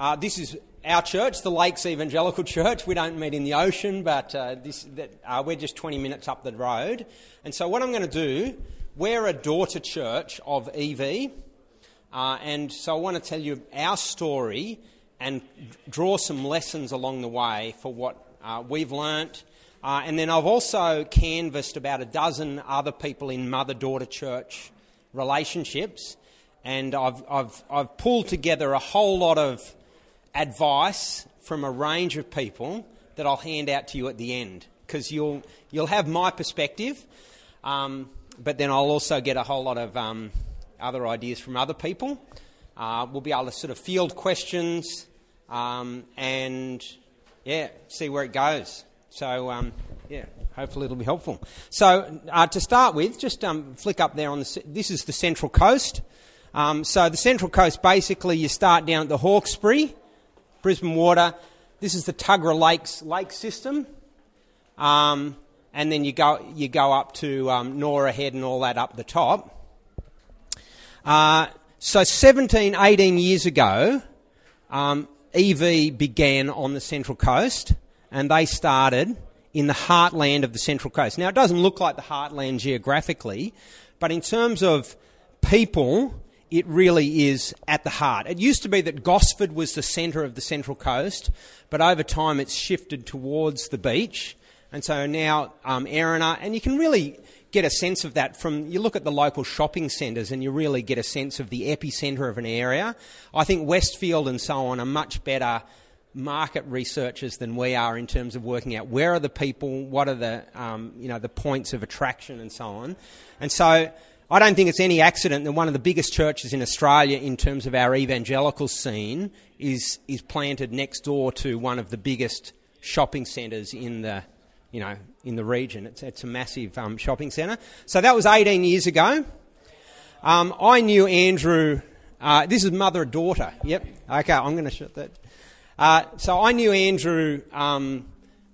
Uh, this is our church, the Lakes Evangelical Church. We don't meet in the ocean, but uh, this, that, uh, we're just 20 minutes up the road. And so, what I'm going to do, we're a daughter church of EV. Uh, and so, I want to tell you our story and draw some lessons along the way for what uh, we've learnt. Uh, and then I've also canvassed about a dozen other people in mother daughter church relationships. And I've, I've, I've pulled together a whole lot of advice from a range of people that I'll hand out to you at the end because you'll, you'll have my perspective, um, but then I'll also get a whole lot of um, other ideas from other people. Uh, we'll be able to sort of field questions um, and, yeah, see where it goes. So, um, yeah, hopefully it'll be helpful. So, uh, to start with, just um, flick up there on the. This is the Central Coast. Um, so, the Central Coast basically, you start down at the Hawkesbury Brisbane Water. This is the Tuggerah Lakes lake system. Um, and then you go, you go up to um, Norah Head and all that up the top. Uh, so 17, 18 years ago, um, EV began on the Central Coast and they started in the heartland of the Central Coast. Now, it doesn't look like the heartland geographically, but in terms of people, it really is at the heart. It used to be that Gosford was the centre of the Central Coast, but over time it's shifted towards the beach. And so now um, Erina, and you can really get a sense of that from you look at the local shopping centres and you really get a sense of the epicentre of an area. I think Westfield and so on are much better market researchers than we are in terms of working out where are the people, what are the um, you know the points of attraction and so on. And so I don't think it's any accident that one of the biggest churches in Australia, in terms of our evangelical scene, is is planted next door to one of the biggest shopping centres in the you know in the region. It's it's a massive um, shopping centre. So that was 18 years ago. Um, I knew Andrew. Uh, this is mother and daughter. Yep. Okay, I'm going to shut that. Uh, so I knew Andrew um,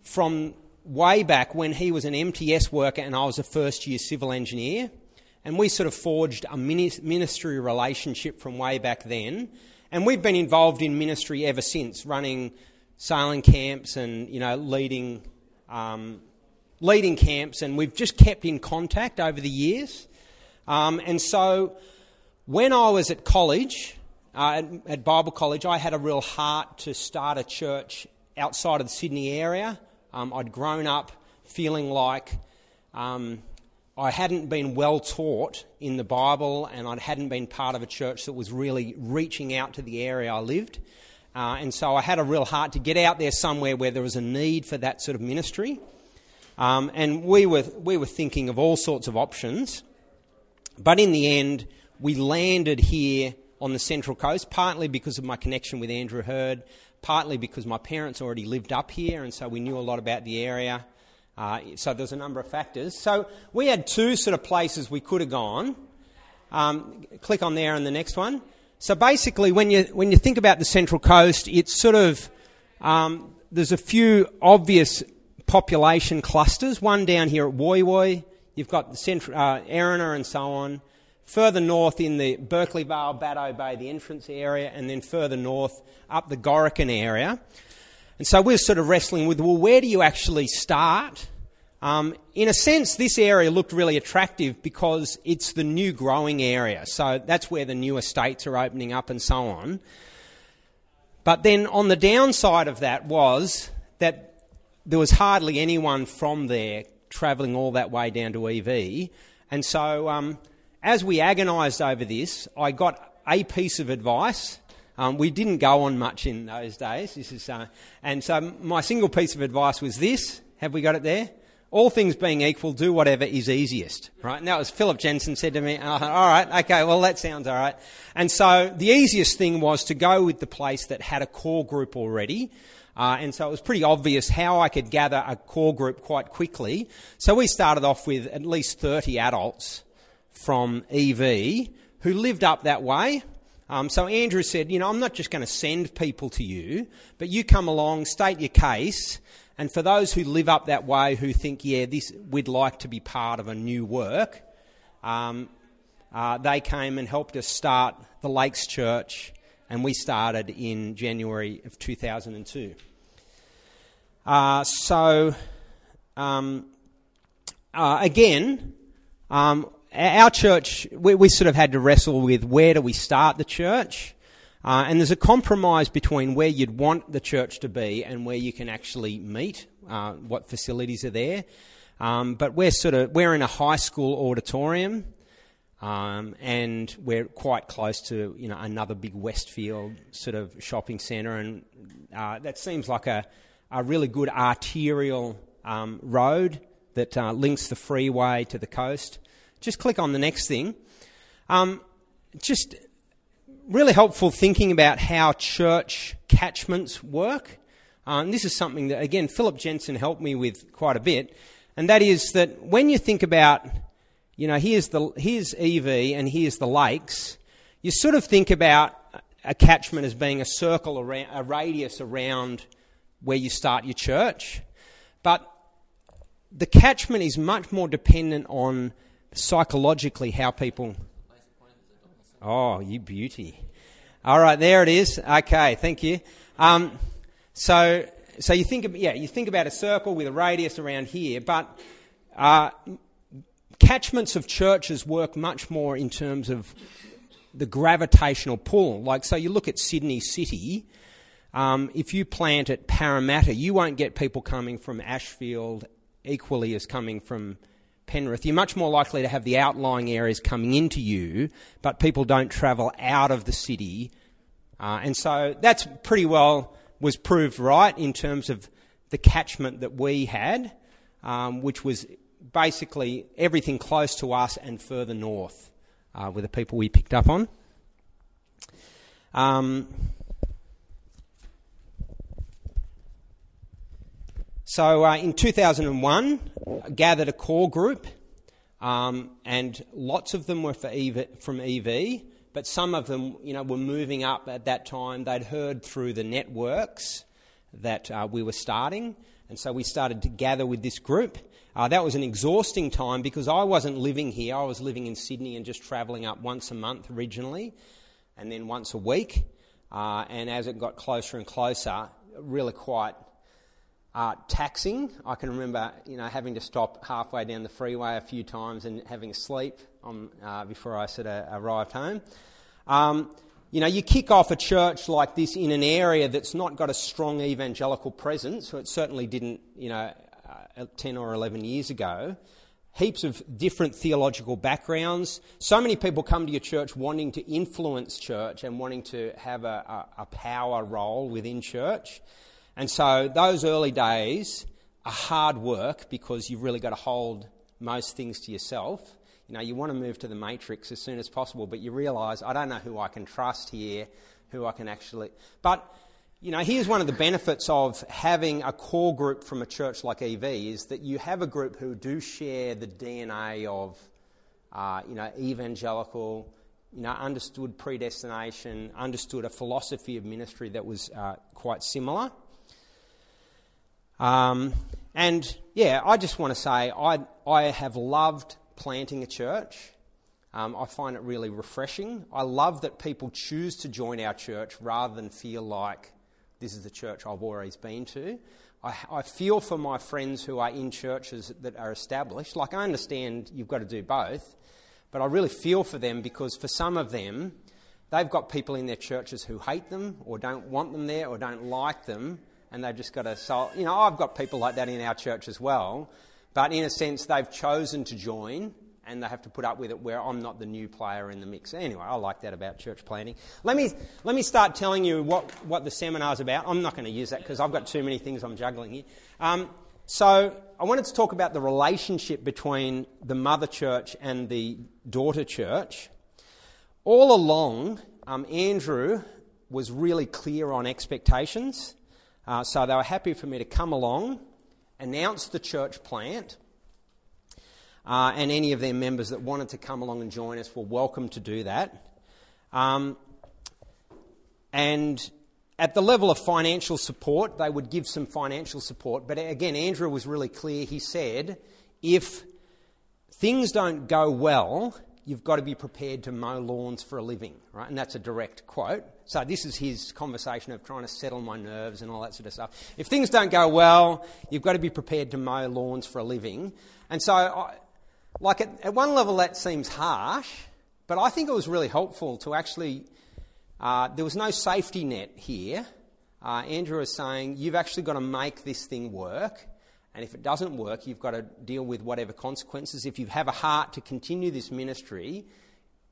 from way back when he was an MTS worker and I was a first year civil engineer. And we sort of forged a ministry relationship from way back then. And we've been involved in ministry ever since, running sailing camps and, you know, leading, um, leading camps. And we've just kept in contact over the years. Um, and so when I was at college, uh, at, at Bible college, I had a real heart to start a church outside of the Sydney area. Um, I'd grown up feeling like um, I hadn't been well taught in the Bible and I hadn't been part of a church that was really reaching out to the area I lived. Uh, and so I had a real heart to get out there somewhere where there was a need for that sort of ministry. Um, and we were, we were thinking of all sorts of options. But in the end, we landed here on the Central Coast, partly because of my connection with Andrew Heard, partly because my parents already lived up here, and so we knew a lot about the area. Uh, so there's a number of factors. So we had two sort of places we could have gone. Um, click on there and the next one. So basically, when you when you think about the Central Coast, it's sort of um, there's a few obvious population clusters. One down here at Woy Woy. You've got the central uh, Erina and so on. Further north in the Berkeley Vale, Bateau Bay, the entrance area, and then further north up the Gorokan area. And so we're sort of wrestling with, well, where do you actually start? Um, in a sense, this area looked really attractive because it's the new growing area. So that's where the new estates are opening up and so on. But then on the downside of that was that there was hardly anyone from there travelling all that way down to EV. And so um, as we agonised over this, I got a piece of advice um, we didn't go on much in those days. This is, uh, and so my single piece of advice was this. Have we got it there? All things being equal, do whatever is easiest, right? And that was Philip Jensen said to me, oh, all right, okay, well, that sounds all right. And so the easiest thing was to go with the place that had a core group already. Uh, and so it was pretty obvious how I could gather a core group quite quickly. So we started off with at least 30 adults from EV who lived up that way. Um, so Andrew said, you know, I'm not just going to send people to you, but you come along, state your case, and for those who live up that way, who think, yeah, this we'd like to be part of a new work, um, uh, they came and helped us start the Lakes Church and we started in January of 2002. Uh, so, um, uh, again, um, our church, we, we, sort of had to wrestle with where do we start the church? Uh, and there's a compromise between where you'd want the church to be and where you can actually meet, uh, what facilities are there. Um, but we're sort of we're in a high school auditorium, um, and we're quite close to you know another big Westfield sort of shopping centre, and uh, that seems like a a really good arterial um, road that uh, links the freeway to the coast. Just click on the next thing. Um, just really helpful thinking about how church catchments work. Um, this is something that, again, Philip Jensen helped me with quite a bit, and that is that when you think about, you know, here's, the, here's EV and here's the lakes, you sort of think about a catchment as being a circle around, a radius around where you start your church. But the catchment is much more dependent on psychologically how people. Oh, you beauty. All right, there it is. Okay, thank you. Um, so, so you think, yeah, you think about a circle with a radius around here, but uh, catchments of churches work much more in terms of the gravitational pull. Like, so you look at Sydney City. Um, if you plant at Parramatta, you won't get people coming from Ashfield equally as coming from Penrith. You're much more likely to have the outlying areas coming into you, but people don't travel out of the city. Uh, and so that's pretty well was proved right in terms of the catchment that we had, um, which was basically everything close to us and further north uh, were the people we picked up on. Um, So uh, in 2001, I gathered a core group, um, and lots of them were EV, from EV, but some of them, you know, were moving up at that time. They'd heard through the networks that uh, we were starting, and so we started to gather with this group. Uh, that was an exhausting time because I wasn't living here. I was living in Sydney and just travelling up once a month originally, and then once a week. Uh, and as it got closer and closer, really quite uh, taxing. I can remember, you know, having to stop halfway down the freeway a few times and having a sleep on, uh, before I sort of arrived home. Um, you know, you kick off a church like this in an area that's not got a strong evangelical presence, so it certainly didn't, you know, uh, 10 or 11 years ago. Heaps of different theological backgrounds. So many people come to your church wanting to influence church and wanting to have a, a, a power role within church. And so those early days are hard work because you've really got to hold most things to yourself. You know, you want to move to the matrix as soon as possible, but you realise, I don't know who I can trust here, who I can actually. But, you know, here's one of the benefits of having a core group from a church like EV is that you have a group who do share the DNA of, uh, you know, evangelical, you know, understood predestination, understood a philosophy of ministry that was uh, quite similar. Um, and yeah, I just want to say I, I have loved planting a church. Um, I find it really refreshing. I love that people choose to join our church rather than feel like this is the church I've always been to. I, I feel for my friends who are in churches that are established. Like, I understand you've got to do both, but I really feel for them because for some of them, they've got people in their churches who hate them or don't want them there or don't like them and they've just got to solve. You know, I've got people like that in our church as well, but in a sense, they've chosen to join and they have to put up with it where I'm not the new player in the mix. Anyway, I like that about church planning. Let me, let me start telling you what, what the seminar's about. I'm not going to use that because I've got too many things I'm juggling here. Um, so, I wanted to talk about the relationship between the mother church and the daughter church. All along, um, Andrew was really clear on expectations. Uh, so they were happy for me to come along, announce the church plant, uh, and any of their members that wanted to come along and join us were welcome to do that. Um, and at the level of financial support, they would give some financial support. But again, Andrew was really clear. He said, if things don't go well, you've got to be prepared to mow lawns for a living, right? And that's a direct quote. So this is his conversation of trying to settle my nerves and all that sort of stuff. If things don't go well, you've got to be prepared to mow lawns for a living. And so, I, like at, at, one level, that seems harsh, but I think it was really helpful to actually. Uh, there was no safety net here. Uh, Andrew was saying, you've actually got to make this thing work. And if it doesn't work, you've got to deal with whatever consequences. If you have a heart to continue this ministry,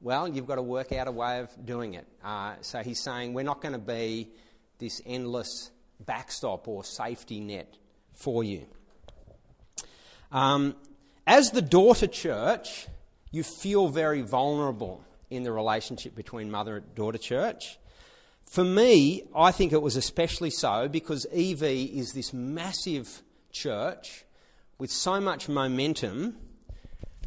well, you've got to work out a way of doing it. Uh, so he's saying we're not going to be this endless backstop or safety net for you. Um, as the daughter church, you feel very vulnerable in the relationship between mother and daughter church. For me, I think it was especially so because EV is this massive church with so much momentum,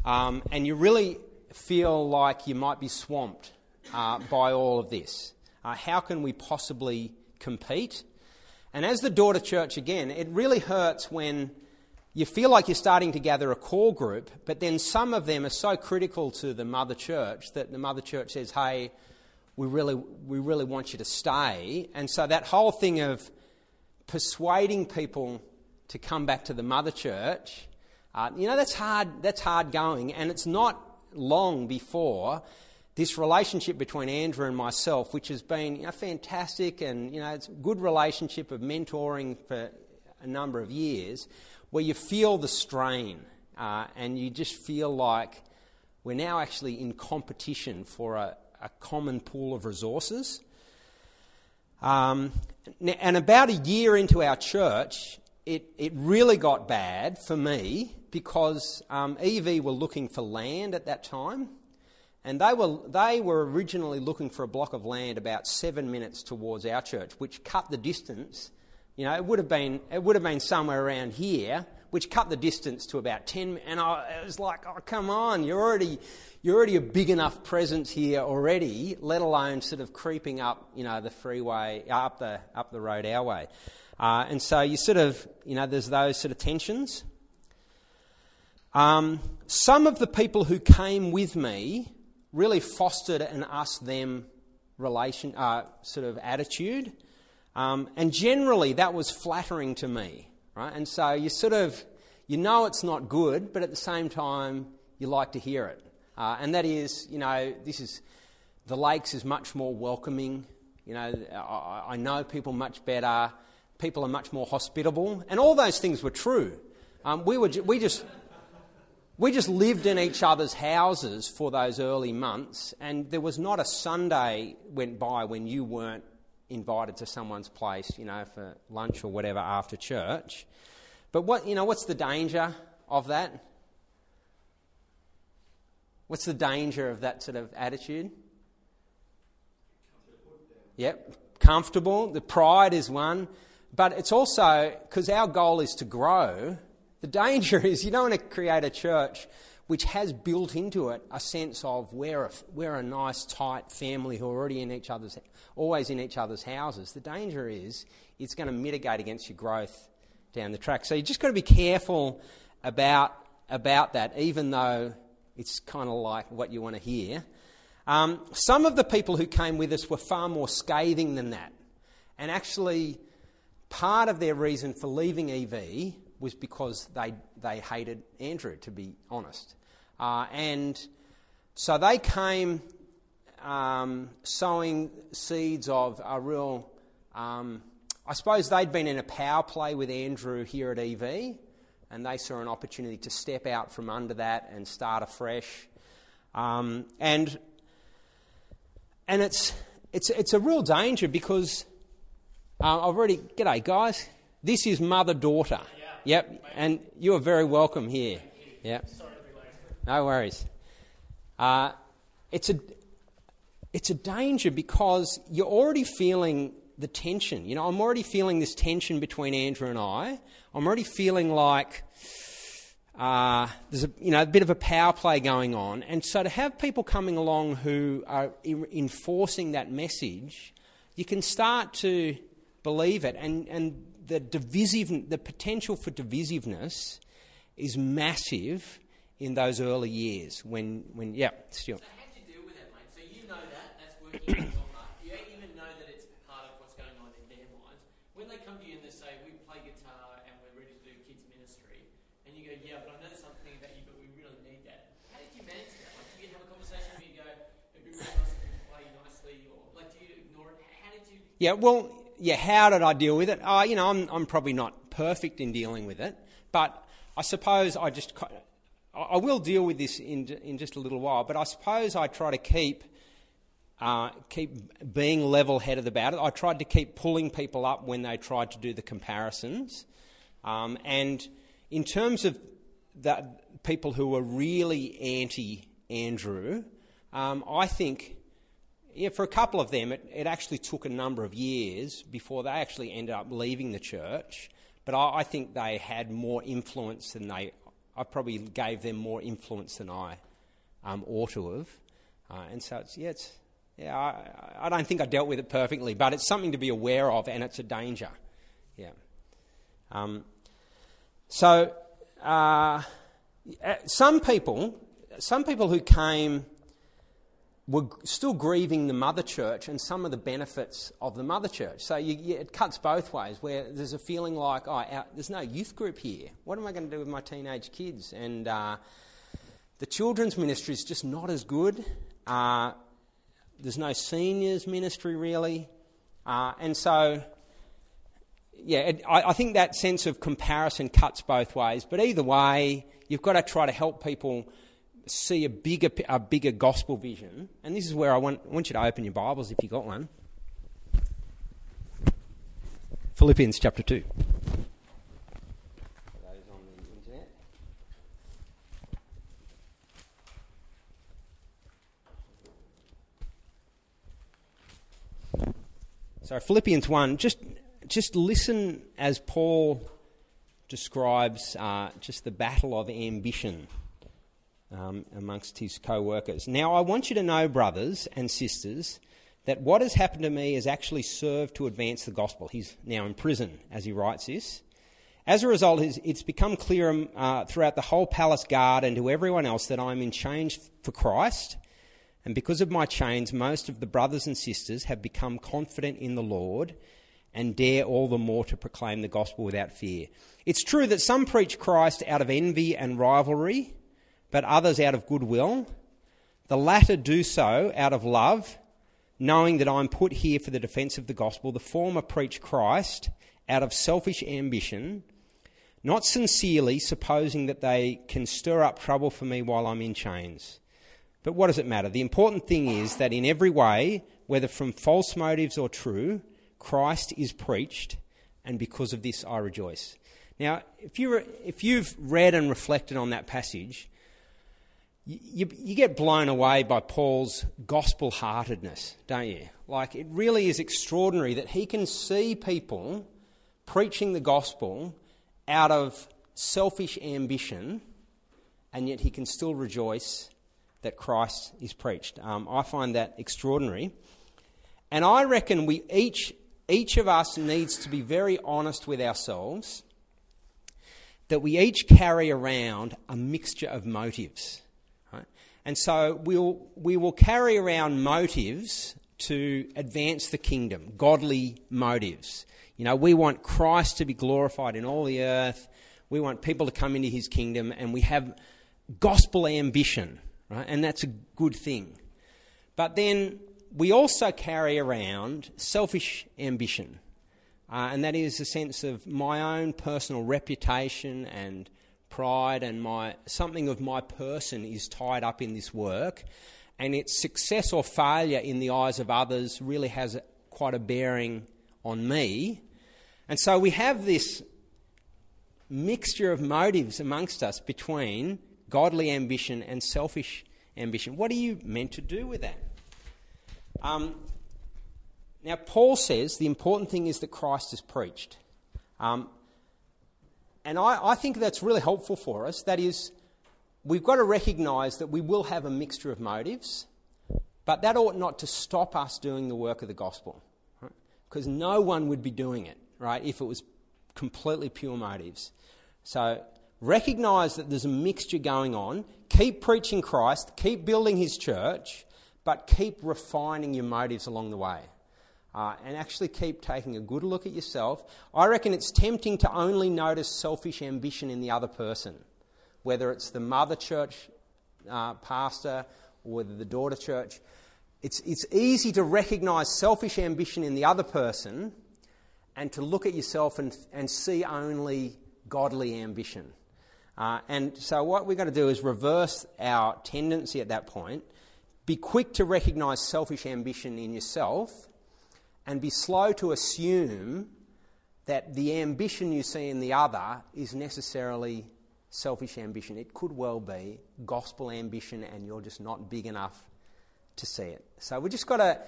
um, and you really feel like you might be swamped uh, by all of this. Uh, how can we possibly compete? And as the daughter church, again, it really hurts when you feel like you're starting to gather a core group, but then some of them are so critical to the mother church that the mother church says, hey, we really, we really want you to stay. And so that whole thing of persuading people to come back to the mother church, uh, you know, that's hard, that's hard going. And it's not long before this relationship between Andrew and myself, which has been you know, fantastic and you know, it's a good relationship of mentoring for a number of years, where you feel the strain uh, and you just feel like we're now actually in competition for a, a common pool of resources. Um, and about a year into our church, it, it really got bad for me because um, EV were looking for land at that time, and they were, they were originally looking for a block of land about seven minutes towards our church, which cut the distance. You know, it would have been, it would have been somewhere around here, which cut the distance to about 10. And I, was like, oh, come on, you're already, you're already a big enough presence here already, let alone sort of creeping up, you know, the freeway, up the, up the road our way. Uh, and so you sort of, you know, there's those sort of tensions. Um, some of the people who came with me really fostered an us them relation, uh, sort of attitude. Um, and generally, that was flattering to me, right? And so you sort of, you know it's not good, but at the same time, you like to hear it. Uh, and that is, you know, this is, the Lakes is much more welcoming. You know, I, I know people much better. People are much more hospitable. And all those things were true. Um, we, were, we just we just lived in each other's houses for those early months, and there was not a Sunday went by when you weren't invited to someone's place, you know, for lunch or whatever after church. But what, you know, what's the danger of that? What's the danger of that sort of attitude? Yep, comfortable. The pride is one. But it's also because our goal is to grow the danger is you don't want to create a church which has built into it a sense of we're a, we're a nice, tight family who are already in each other's, always in each other's houses. The danger is it's going to mitigate against your growth down the track. So you just got to be careful about, about that, even though it's kind of like what you want to hear. Um, some of the people who came with us were far more scathing than that. And actually, part of their reason for leaving EV was because they, they hated Andrew, to be honest. Uh, and so they came um, sowing seeds of a real. Um, I suppose they'd been in a power play with Andrew here at EV, and they saw an opportunity to step out from under that and start afresh. Um, and and it's, it's, it's a real danger because uh, I've already. G'day, guys. This is mother daughter. Yep, and you are very welcome here. Yeah, no worries. Uh, it's a it's a danger because you're already feeling the tension. You know, I'm already feeling this tension between Andrew and I. I'm already feeling like uh, there's a you know a bit of a power play going on, and so to have people coming along who are enforcing that message, you can start to believe it, and and the divisive, the potential for divisiveness is massive in those early years when, when yeah, still. So how do you deal with that, mate? So you know that, that's working in your heart. You even know that it's part of what's going on in their minds. when they come to you and they say, we play guitar and we're ready to do kids ministry, and you go, yeah, but I know there's something about you, but we really need that. How did you manage that? Like, do you have a conversation where you go, it'd be really nice if you play nicely, or like, do you ignore it? How did you? Yeah, well, yeah, how did I deal with it? Uh, you know, I'm, I'm probably not perfect in dealing with it, but I suppose I just, I will deal with this in, in just a little while, but I suppose I try to keep, uh, keep being level headed about it. I tried to keep pulling people up when they tried to do the comparisons. Um, and in terms of that, people who were really anti Andrew, um, I think yeah, for a couple of them, it, it, actually took a number of years before they actually ended up leaving the church. But I, I think they had more influence than they. I probably gave them more influence than I um, ought to have. Uh, and so it's yeah, it's yeah. I, I don't think I dealt with it perfectly, but it's something to be aware of, and it's a danger. Yeah. Um, so uh, some people, some people who came were still grieving the mother church and some of the benefits of the mother church. So you, you, it cuts both ways, where there's a feeling like, oh, our, there's no youth group here. What am I going to do with my teenage kids? And uh, the children's ministry is just not as good. Uh, there's no seniors ministry really. Uh, and so, yeah, it, I, I think that sense of comparison cuts both ways. But either way, you've got to try to help people see a bigger, a bigger gospel vision, and this is where I want, I want you to open your Bibles if you've got one. Philippians chapter 2. So Philippians 1, just, just listen as Paul describes uh, just the battle of ambition um, amongst his co workers. Now, I want you to know, brothers and sisters, that what has happened to me has actually served to advance the gospel. He's now in prison as he writes this. As a result, it's become clear um, uh, throughout the whole palace guard and to everyone else that I'm in chains for Christ. And because of my chains, most of the brothers and sisters have become confident in the Lord and dare all the more to proclaim the gospel without fear. It's true that some preach Christ out of envy and rivalry but others out of goodwill. The latter do so out of love, knowing that I'm put here for the defence of the gospel. The former preach Christ out of selfish ambition, not sincerely, supposing that they can stir up trouble for me while I'm in chains. But what does it matter? The important thing is that in every way, whether from false motives or true, Christ is preached, and because of this I rejoice. Now, if, you if you've read and reflected on that passage, you, you get blown away by Paul's gospel heartedness, don't you? Like, it really is extraordinary that he can see people preaching the gospel out of selfish ambition, and yet he can still rejoice that Christ is preached. Um, I find that extraordinary. And I reckon we each, each of us needs to be very honest with ourselves that we each carry around a mixture of motives. And so we'll, we will carry around motives to advance the kingdom, godly motives. You know, we want Christ to be glorified in all the earth. We want people to come into his kingdom, and we have gospel ambition, right? And that's a good thing. But then we also carry around selfish ambition, uh, and that is a sense of my own personal reputation and pride and my something of my person is tied up in this work. And its success or failure in the eyes of others really has quite a bearing on me. And so we have this mixture of motives amongst us between godly ambition and selfish ambition. What are you meant to do with that? Um, now paul says the important thing is that christ is preached. Um, and I, I think that's really helpful for us. That is, we've got to recognise that we will have a mixture of motives, but that ought not to stop us doing the work of the gospel. Right? Because no one would be doing it, right, if it was completely pure motives. So recognise that there's a mixture going on. Keep preaching Christ, keep building his church, but keep refining your motives along the way. Uh, and actually keep taking a good look at yourself. I reckon it's tempting to only notice selfish ambition in the other person, whether it's the mother church uh, pastor or whether the daughter church. It's, it's easy to recognize selfish ambition in the other person and to look at yourself and, and see only godly ambition. Uh, and so, what we're going to do is reverse our tendency at that point. Be quick to recognize selfish ambition in yourself and be slow to assume that the ambition you see in the other is necessarily selfish ambition. It could well be gospel ambition, and you're just not big enough to see it. So we've just got to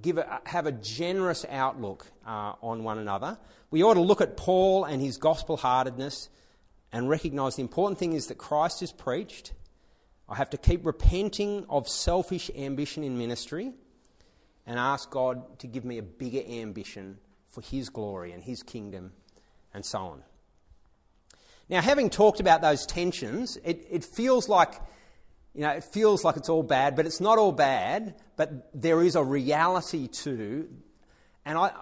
give a, have a generous outlook uh, on one another. We ought to look at Paul and his gospel heartedness and recognise the important thing is that Christ is preached. I have to keep repenting of selfish ambition in ministry and ask God to give me a bigger ambition for His glory and His kingdom and so on. Now, having talked about those tensions, it, it feels like, you know, it feels like it's all bad, but it's not all bad, but there is a reality to, and I,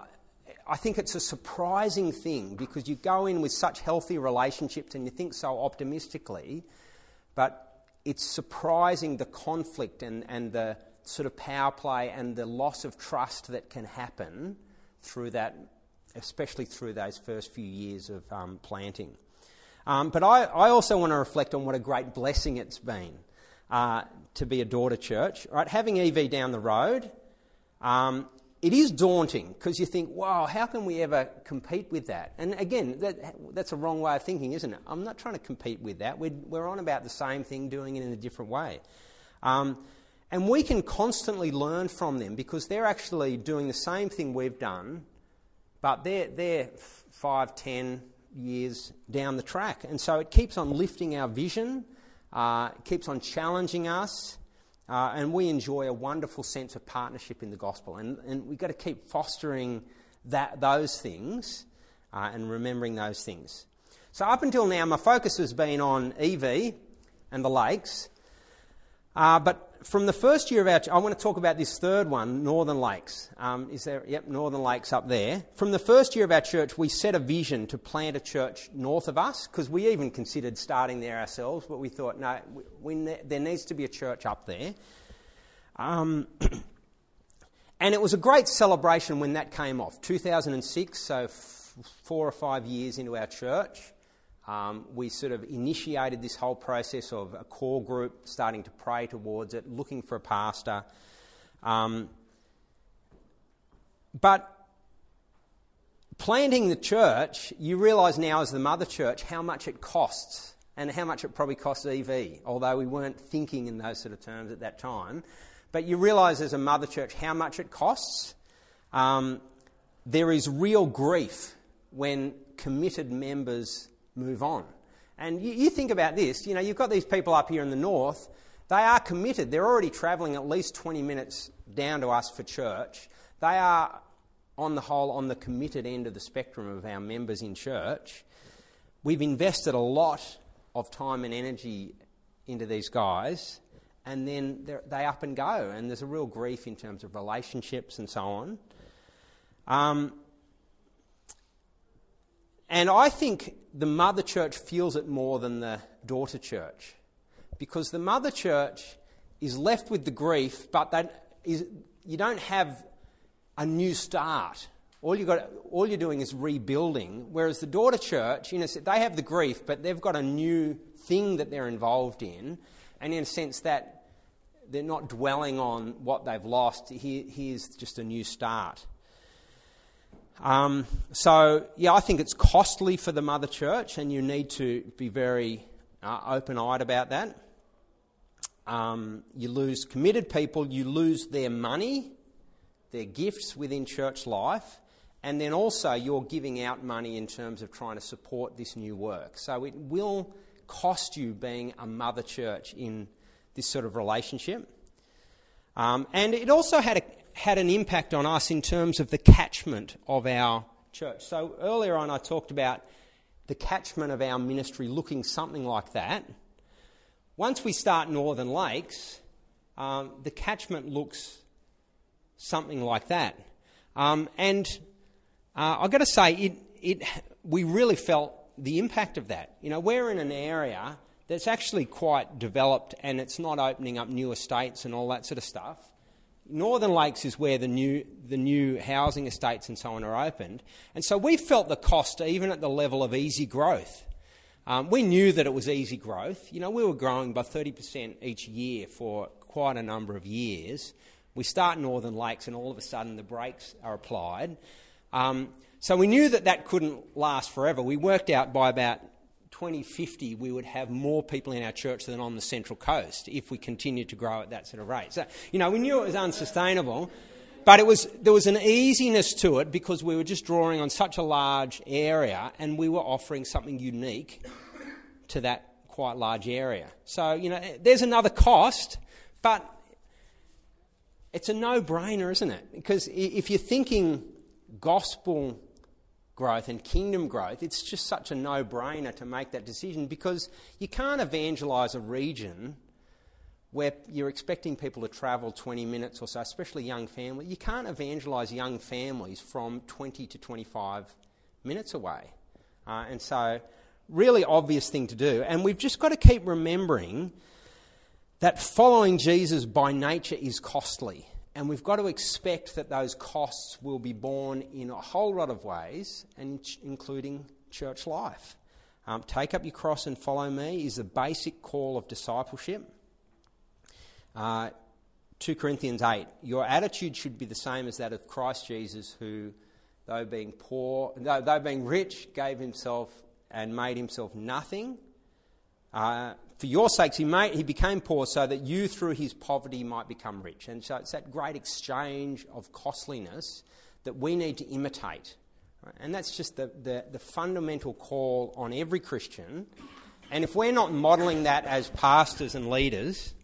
I think it's a surprising thing because you go in with such healthy relationships and you think so optimistically, but it's surprising the conflict and, and the, sort of power play and the loss of trust that can happen through that, especially through those first few years of um, planting. Um, but I, I, also want to reflect on what a great blessing it's been uh, to be a daughter church. Right, having EV down the road, um, it is daunting because you think, "Wow, how can we ever compete with that?" And again, that, that's a wrong way of thinking, isn't it? I'm not trying to compete with that. We're, we're on about the same thing, doing it in a different way. Um, and we can constantly learn from them because they're actually doing the same thing we've done, but they're, they're five, ten years down the track. And so it keeps on lifting our vision, uh, keeps on challenging us, uh, and we enjoy a wonderful sense of partnership in the gospel. And, and we've got to keep fostering that, those things uh, and remembering those things. So, up until now, my focus has been on EV and the lakes. Uh, but from the first year of our, church I want to talk about this third one, Northern Lakes. Um, is there? Yep, Northern Lakes up there. From the first year of our church, we set a vision to plant a church north of us because we even considered starting there ourselves, but we thought no, we, we, there needs to be a church up there. Um, and it was a great celebration when that came off. 2006, so f- four or five years into our church. Um, we sort of initiated this whole process of a core group starting to pray towards it, looking for a pastor. Um, but planting the church, you realise now as the mother church how much it costs and how much it probably costs EV, although we weren't thinking in those sort of terms at that time. But you realise as a mother church how much it costs. Um, there is real grief when committed members move on. And you, you, think about this, you know, you've got these people up here in the north, they are committed. They're already travelling at least 20 minutes down to us for church. They are, on the whole, on the committed end of the spectrum of our members in church. We've invested a lot of time and energy into these guys, and then they up and go, and there's a real grief in terms of relationships and so on. Um, and I think the mother church feels it more than the daughter church. Because the mother church is left with the grief, but that is, you don't have a new start. All, you got, all you're doing is rebuilding. Whereas the daughter church, you know, they have the grief, but they've got a new thing that they're involved in. And in a sense, that they're not dwelling on what they've lost. Here, here's just a new start. Um, so, yeah, I think it's costly for the mother church, and you need to be very uh, open eyed about that. Um, you lose committed people, you lose their money, their gifts within church life, and then also you're giving out money in terms of trying to support this new work. So, it will cost you being a mother church in this sort of relationship. Um, and it also had a, had an impact on us in terms of the catchment of our church. So earlier on, I talked about the catchment of our ministry looking something like that. Once we start Northern Lakes, um, the catchment looks something like that. Um, and uh, I've got to say, it, it, we really felt the impact of that. You know, we're in an area that's actually quite developed and it's not opening up new estates and all that sort of stuff. Northern Lakes is where the new, the new housing estates and so on are opened. And so we felt the cost even at the level of easy growth. Um, we knew that it was easy growth. You know, we were growing by 30% each year for quite a number of years. We start Northern Lakes and all of a sudden the brakes are applied. Um, so we knew that that couldn't last forever. We worked out by about 2050 we would have more people in our church than on the Central Coast if we continued to grow at that sort of rate. So, you know, we knew it was unsustainable, but it was, there was an easiness to it because we were just drawing on such a large area and we were offering something unique to that quite large area. So, you know, there's another cost, but it's a no brainer, isn't it? Because if you're thinking gospel growth and kingdom growth, it's just such a no brainer to make that decision because you can't evangelise a region where you're expecting people to travel 20 minutes or so, especially young families. You can't evangelise young families from 20 to 25 minutes away. Uh, and so, really obvious thing to do. And we've just got to keep remembering that following Jesus by nature is costly. And we've got to expect that those costs will be borne in a whole lot of ways, and including church life. Um, take up your cross and follow me is the basic call of discipleship. Uh, 2 Corinthians 8 Your attitude should be the same as that of Christ Jesus, who, though being poor, though, though being rich, gave himself and made himself nothing. Uh, for your sakes, he, made, he became poor so that you, through his poverty, might become rich. And so it's that great exchange of costliness that we need to imitate. And that's just the, the, the fundamental call on every Christian. And if we're not modelling that as pastors and leaders,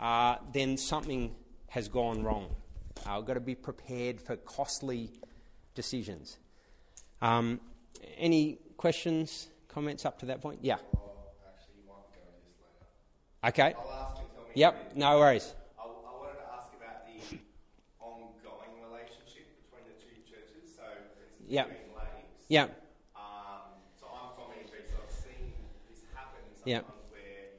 uh, then something has gone wrong. Uh, we've got to be prepared for costly decisions. Um, any questions, comments up to that point? Yeah. Okay. I'll ask you tell me. Yep, no worries. I, I wanted to ask about the ongoing relationship between the two churches. So, for instance, Yep. Lakes. Yep. Um, so I'm from EV, so I've seen this happen sometimes Yep. where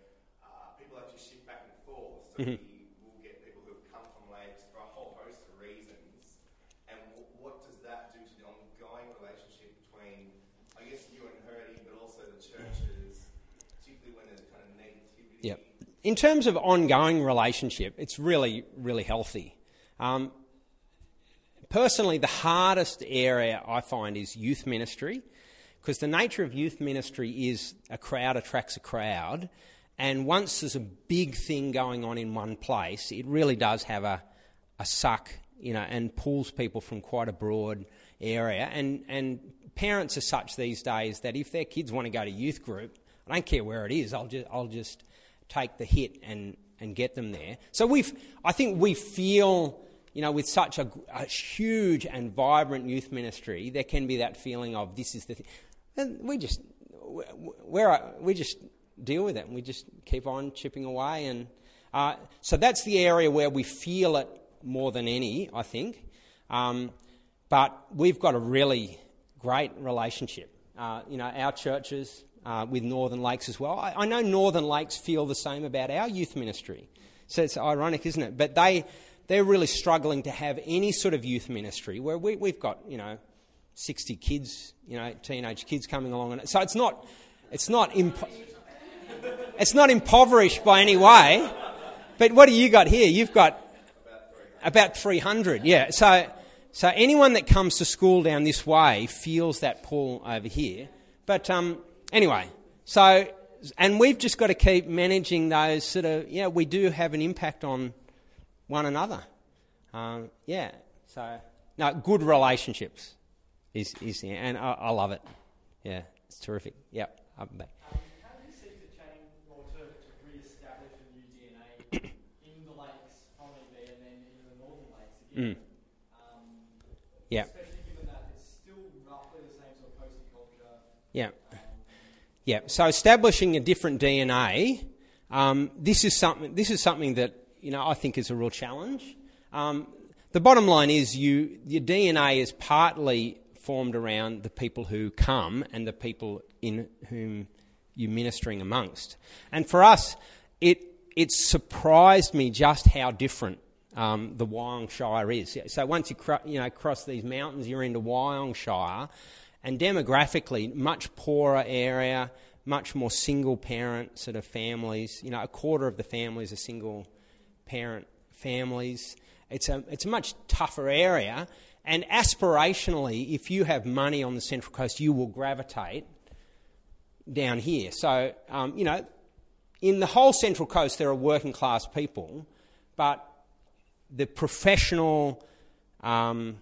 uh, people actually shift back and forth. So Mhm. we will get people who have come from Lakes for a whole host of reasons. And w- what does that do to the ongoing relationship between, I guess, you and Heardy, but also the churches, particularly when there's kind of negativity? Yep. In terms of ongoing relationship, it's really, really healthy. Um, personally, the hardest area I find is youth ministry, because the nature of youth ministry is a crowd attracts a crowd, and once there's a big thing going on in one place, it really does have a, a suck, you know, and pulls people from quite a broad area. And and parents are such these days that if their kids want to go to youth group, I don't care where it is, I'll just I'll just take the hit and and get them there. So we've I think we feel you know, with such a, a, huge and vibrant youth ministry, there can be that feeling of this is the thing. And we just, we're, we just deal with it and we just keep on chipping away. And uh, so that's the area where we feel it more than any, I think. Um, but we've got a really great relationship. Uh, you know, our churches uh, with Northern Lakes as well. I, I know Northern Lakes feel the same about our youth ministry. So it's ironic, isn't it? But they they're really struggling to have any sort of youth ministry where we, we've got, you know, 60 kids, you know, teenage kids coming along. So it's not, it's not, impo- it's not impoverished by any way. But what do you got here? You've got about 300, yeah. So, so anyone that comes to school down this way feels that pull over here. But um, anyway, so, and we've just got to keep managing those sort of, yeah, we do have an impact on one another. Um, yeah, so no, good relationships is is and I, I, love it. Yeah, it's terrific. Yep, up and back. How do you seek to change or to, to re-establish a new DNA in the lakes from EV and then in the northern lakes again? Mm. Um, yeah. Especially given that it's still roughly the same sort of coastal culture. Yeah. Yeah. So establishing a different DNA. Um, this is something. This is something that you know, I think is a real challenge. Um, the bottom line is you, your DNA is partly formed around the people who come and the people in whom you're ministering amongst. And for us, it, it surprised me just how different um, the Wyong Shire is. So once you, cr- you know, cross these mountains, you're into Wyong Shire, and demographically, much poorer area, much more single parent sort of families. You know, a quarter of the families are single parent families. It's a, it's a much tougher area. And aspirationally, if you have money on the Central Coast, you will gravitate down here. So, um, you know, in the whole Central Coast, there are working class people, but the professional, um,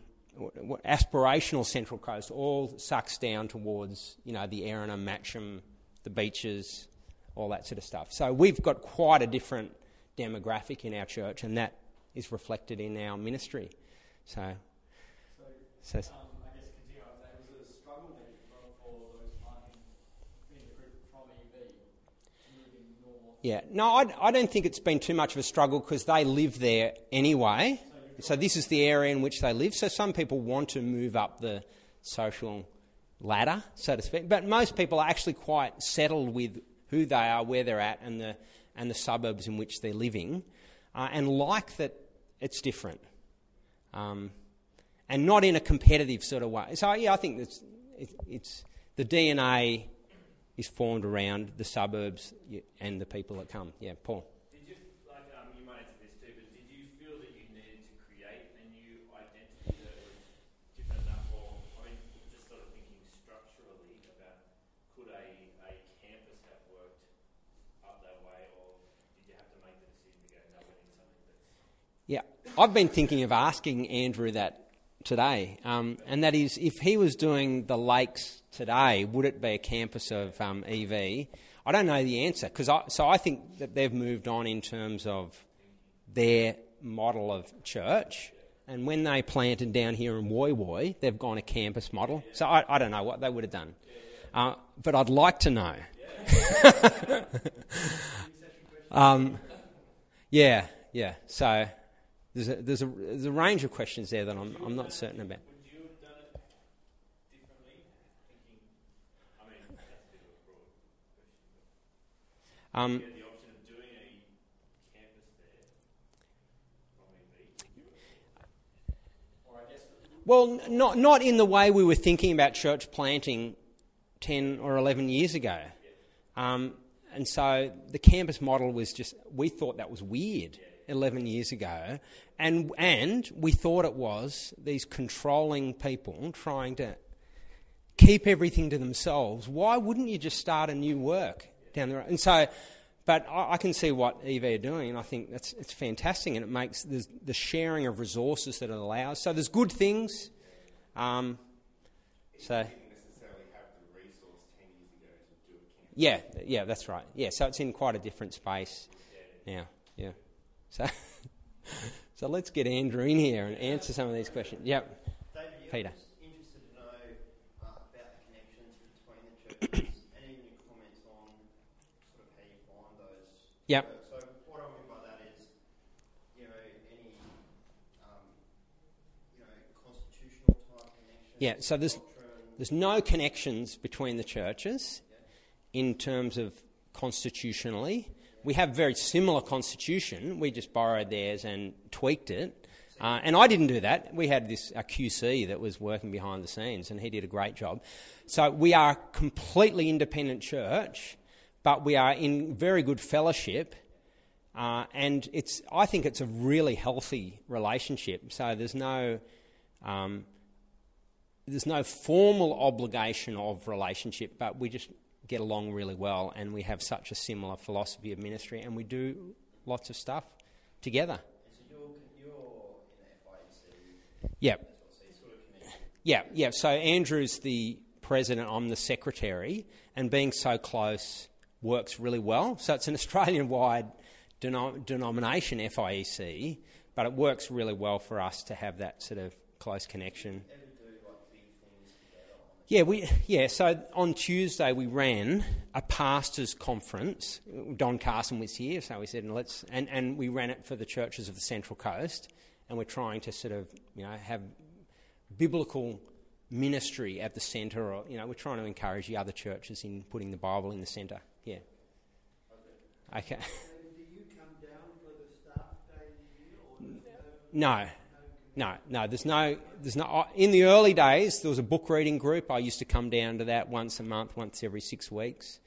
aspirational Central Coast all sucks down towards, you know, the Erina, Matcham, the beaches, all that sort of stuff. So we've got quite a different demographic in our church, and that is reflected in our ministry. So, so, um, I guess continue on was a struggle then for, for those planting in the group from EV moving north? Yeah, no, I, I don't think it's been too much of a struggle because they live there anyway. So this is the area in which they live. So some people want to move up the social ladder, so to speak. But most people are actually quite settled with who they are, where they're at, and the and the suburbs in which they're living, uh, and like that it's different, um, and not in a competitive sort of way. So yeah, I think it's, it, it's the DNA is formed around the suburbs and the people that come. Yeah, Paul. Did you like um, you might answer this too, but did you feel that you needed to create a new identity that was different enough, or I mean, just sort of thinking structurally about could a, a campus have worked up that way, or did you have to make the decision to go no, we need something that's Yeah, I've been thinking of asking Andrew that today, um, and that is if he was doing the lakes today, would it be a campus of um, EV? I don't know the answer because I, so I think that they've moved on in terms of their model of church. And when they planted down here in Woy Woy, they've gone a campus model. So I, I don't know what they would have done. Uh, but I'd like to know. um, yeah, yeah. So there's a, there's, a, there's a range of questions there that I'm, I'm not certain about. Would you have done it differently? Thinking, I mean, that's a bit of a broad question. Um, You had the option of doing a campus there from EV. Or I guess well, not, not in the way we were thinking about church planting 10 or 11 years ago. Um, and so the campus model was just, we thought that was weird 11 years ago. And, and we thought it was these controlling people trying to keep everything to themselves. Why wouldn't you just start a new work down the road? And so, but I, I can see what EV are doing, and I think that's it's fantastic, and it makes there's the sharing of resources that it allows. So there's good things. Um, so didn't necessarily have the resource 10 years ago to do a camp. yeah, yeah, that's right. Yeah, so it's in quite a different space now. Yeah. So, so let's get Andrew in here and answer some of these questions. Yep. David, yeah, Peter. I'm interested to know about the connections between the churches and even comments on sort of how you find those. Yep. So, so what I mean by that is, you know, any, um, you know, constitutional type connections. Yeah, so there's, there's no connections between the churches in terms of constitutionally. We have very similar constitution. We just borrowed theirs and tweaked it. Uh, and I didn't do that. We had this a QC that was working behind the scenes, and he did a great job. So we are a completely independent church, but we are in very good fellowship. Uh, and it's, I think it's a really healthy relationship. So there's no, um, there's no formal obligation of relationship, but we just get along really well, and we have such a similar philosophy of ministry, and we do lots of stuff together. and so you're, you're in the FIEC. Yeah, as well, so you're sort of connected. yeah, yeah. So Andrew's the president, I'm the secretary, and being so close works really well. So it's an Australian-wide denom- denomination, FIEC, but it works really well for us to have that sort of close connection. Ever do like big things together on the Yeah, we yeah. So on Tuesday we ran a pastors' conference. Don Carson was here, so we said and let's and, and we ran it for the churches of the Central Coast, and we're trying to sort of you know have biblical ministry at the centre, or you know we're trying to encourage the other churches in putting the Bible in the centre. Yeah. Okay. Do you come down for the staff day here, or there's No, no, no. There's no, there's no. In the early days, there was a book reading group. I used to come down to that once a month, once every six weeks.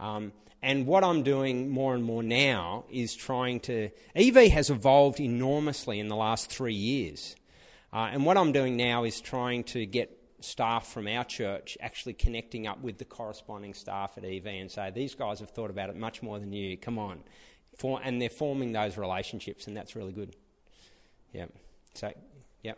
Um, and what I'm doing more and more now is trying to. EV has evolved enormously in the last three years. Uh, and what I'm doing now is trying to get staff from our church actually connecting up with the corresponding staff at EV and say, these guys have thought about it much more than you. Come on. For, and they're forming those relationships, and that's really good. Yeah. So, wanting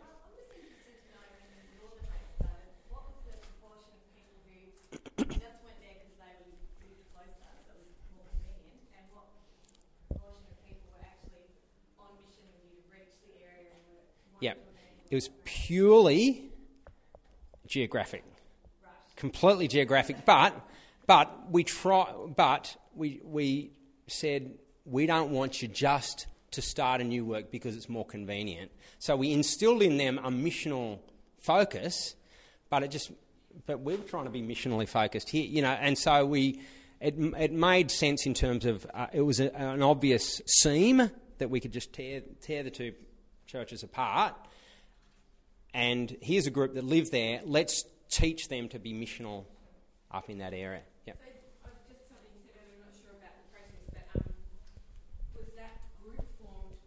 Yeah. It was purely geographic, completely geographic. But, but we try. But we we said we don't want you just to start a new work because it's more convenient. So we instilled in them a missional focus, but it just. But we were trying to be missionally focused here, you know, and so we. It, it made sense in terms of uh, it was a, an obvious seam that we could just tear tear the two churches apart and here's a group that live there. Let's teach them to be missional up in that area. Yep. So, uh, just something you said earlier, I'm not sure about the process, but um, was that group formed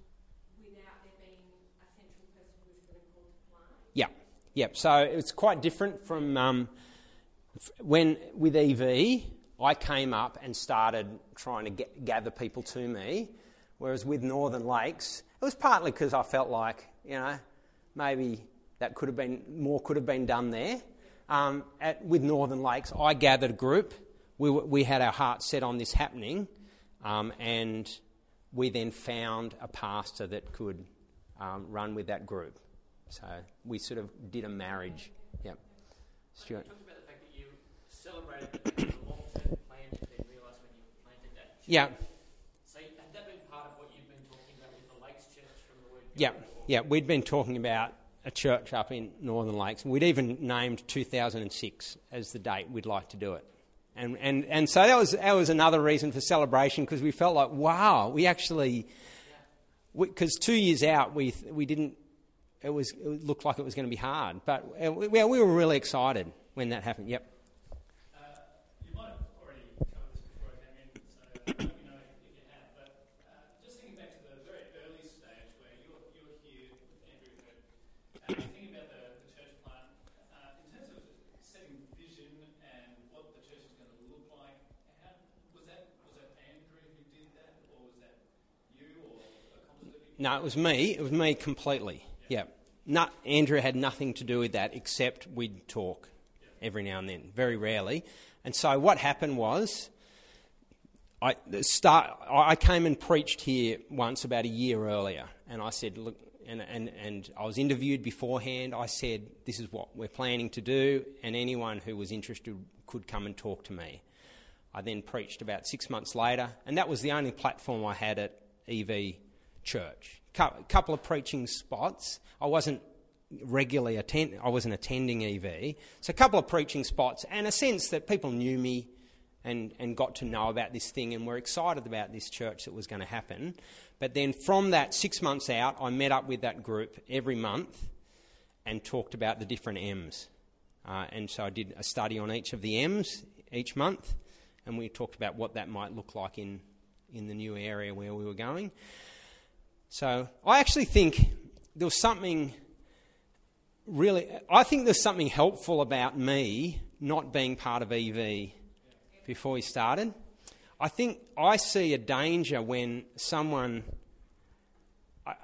without there being a central person who was really called Yep. Yep. So it's quite different from um, when with EV, I came up and started trying to get, gather people to me, whereas with Northern Lakes, it was partly because I felt like you know maybe that could have been more could have been done there. Um, at, with Northern Lakes, I gathered a group. We, we had our hearts set on this happening, um, and we then found a pastor that could um, run with that group. So we sort of did a marriage. Yep. Stuart. You talked about the fact that you celebrated the long-term plan and then realised when you planted that. Yeah. So had that been part of what you've been talking about with the Lakes Church from the word Yeah? Yeah, we'd been talking about a church up in Northern Lakes. We'd even named 2006 as the date we'd like to do it. And, and, and so that was, that was another reason for celebration because we felt like, wow, we actually, because two years out, we, we didn't, it, was, it looked like it was going to be hard. But uh, we, we we were really excited when that happened. Yep. Uh, you might have already covered this before I came let me know if you have. But just thinking back to the very early stage where you're, you're here with Andrew Heard, and thinking about the, the church plant, in terms of setting vision and what the church is going to look like, was that was that Andrew who did that, or was that you, or a composite? No, it was me. It was me completely. Yeah. No, Andrew had nothing to do with that except we'd talk every now and then, very rarely. And so what happened was, I start. I came and preached here once about a year earlier, and I said, look. And, and, and I was interviewed beforehand. I said, This is what we're planning to do, and anyone who was interested could come and talk to me. I then preached about six months later, and that was the only platform I had at EV Church. A couple of preaching spots. I wasn't regularly attend. I wasn't attending EV, so a couple of preaching spots, and a sense that people knew me and, and got to know about this thing and were excited about this church that was going to happen. But then from that six months out, I met up with that group every month and talked about the different M's. Uh, and so I did a study on each of the M's each month, and we talked about what that might look like in, in the new area where we were going. So I actually think there was something really, I think there's something helpful about me not being part of EV before we started. I think I see a danger when someone. I,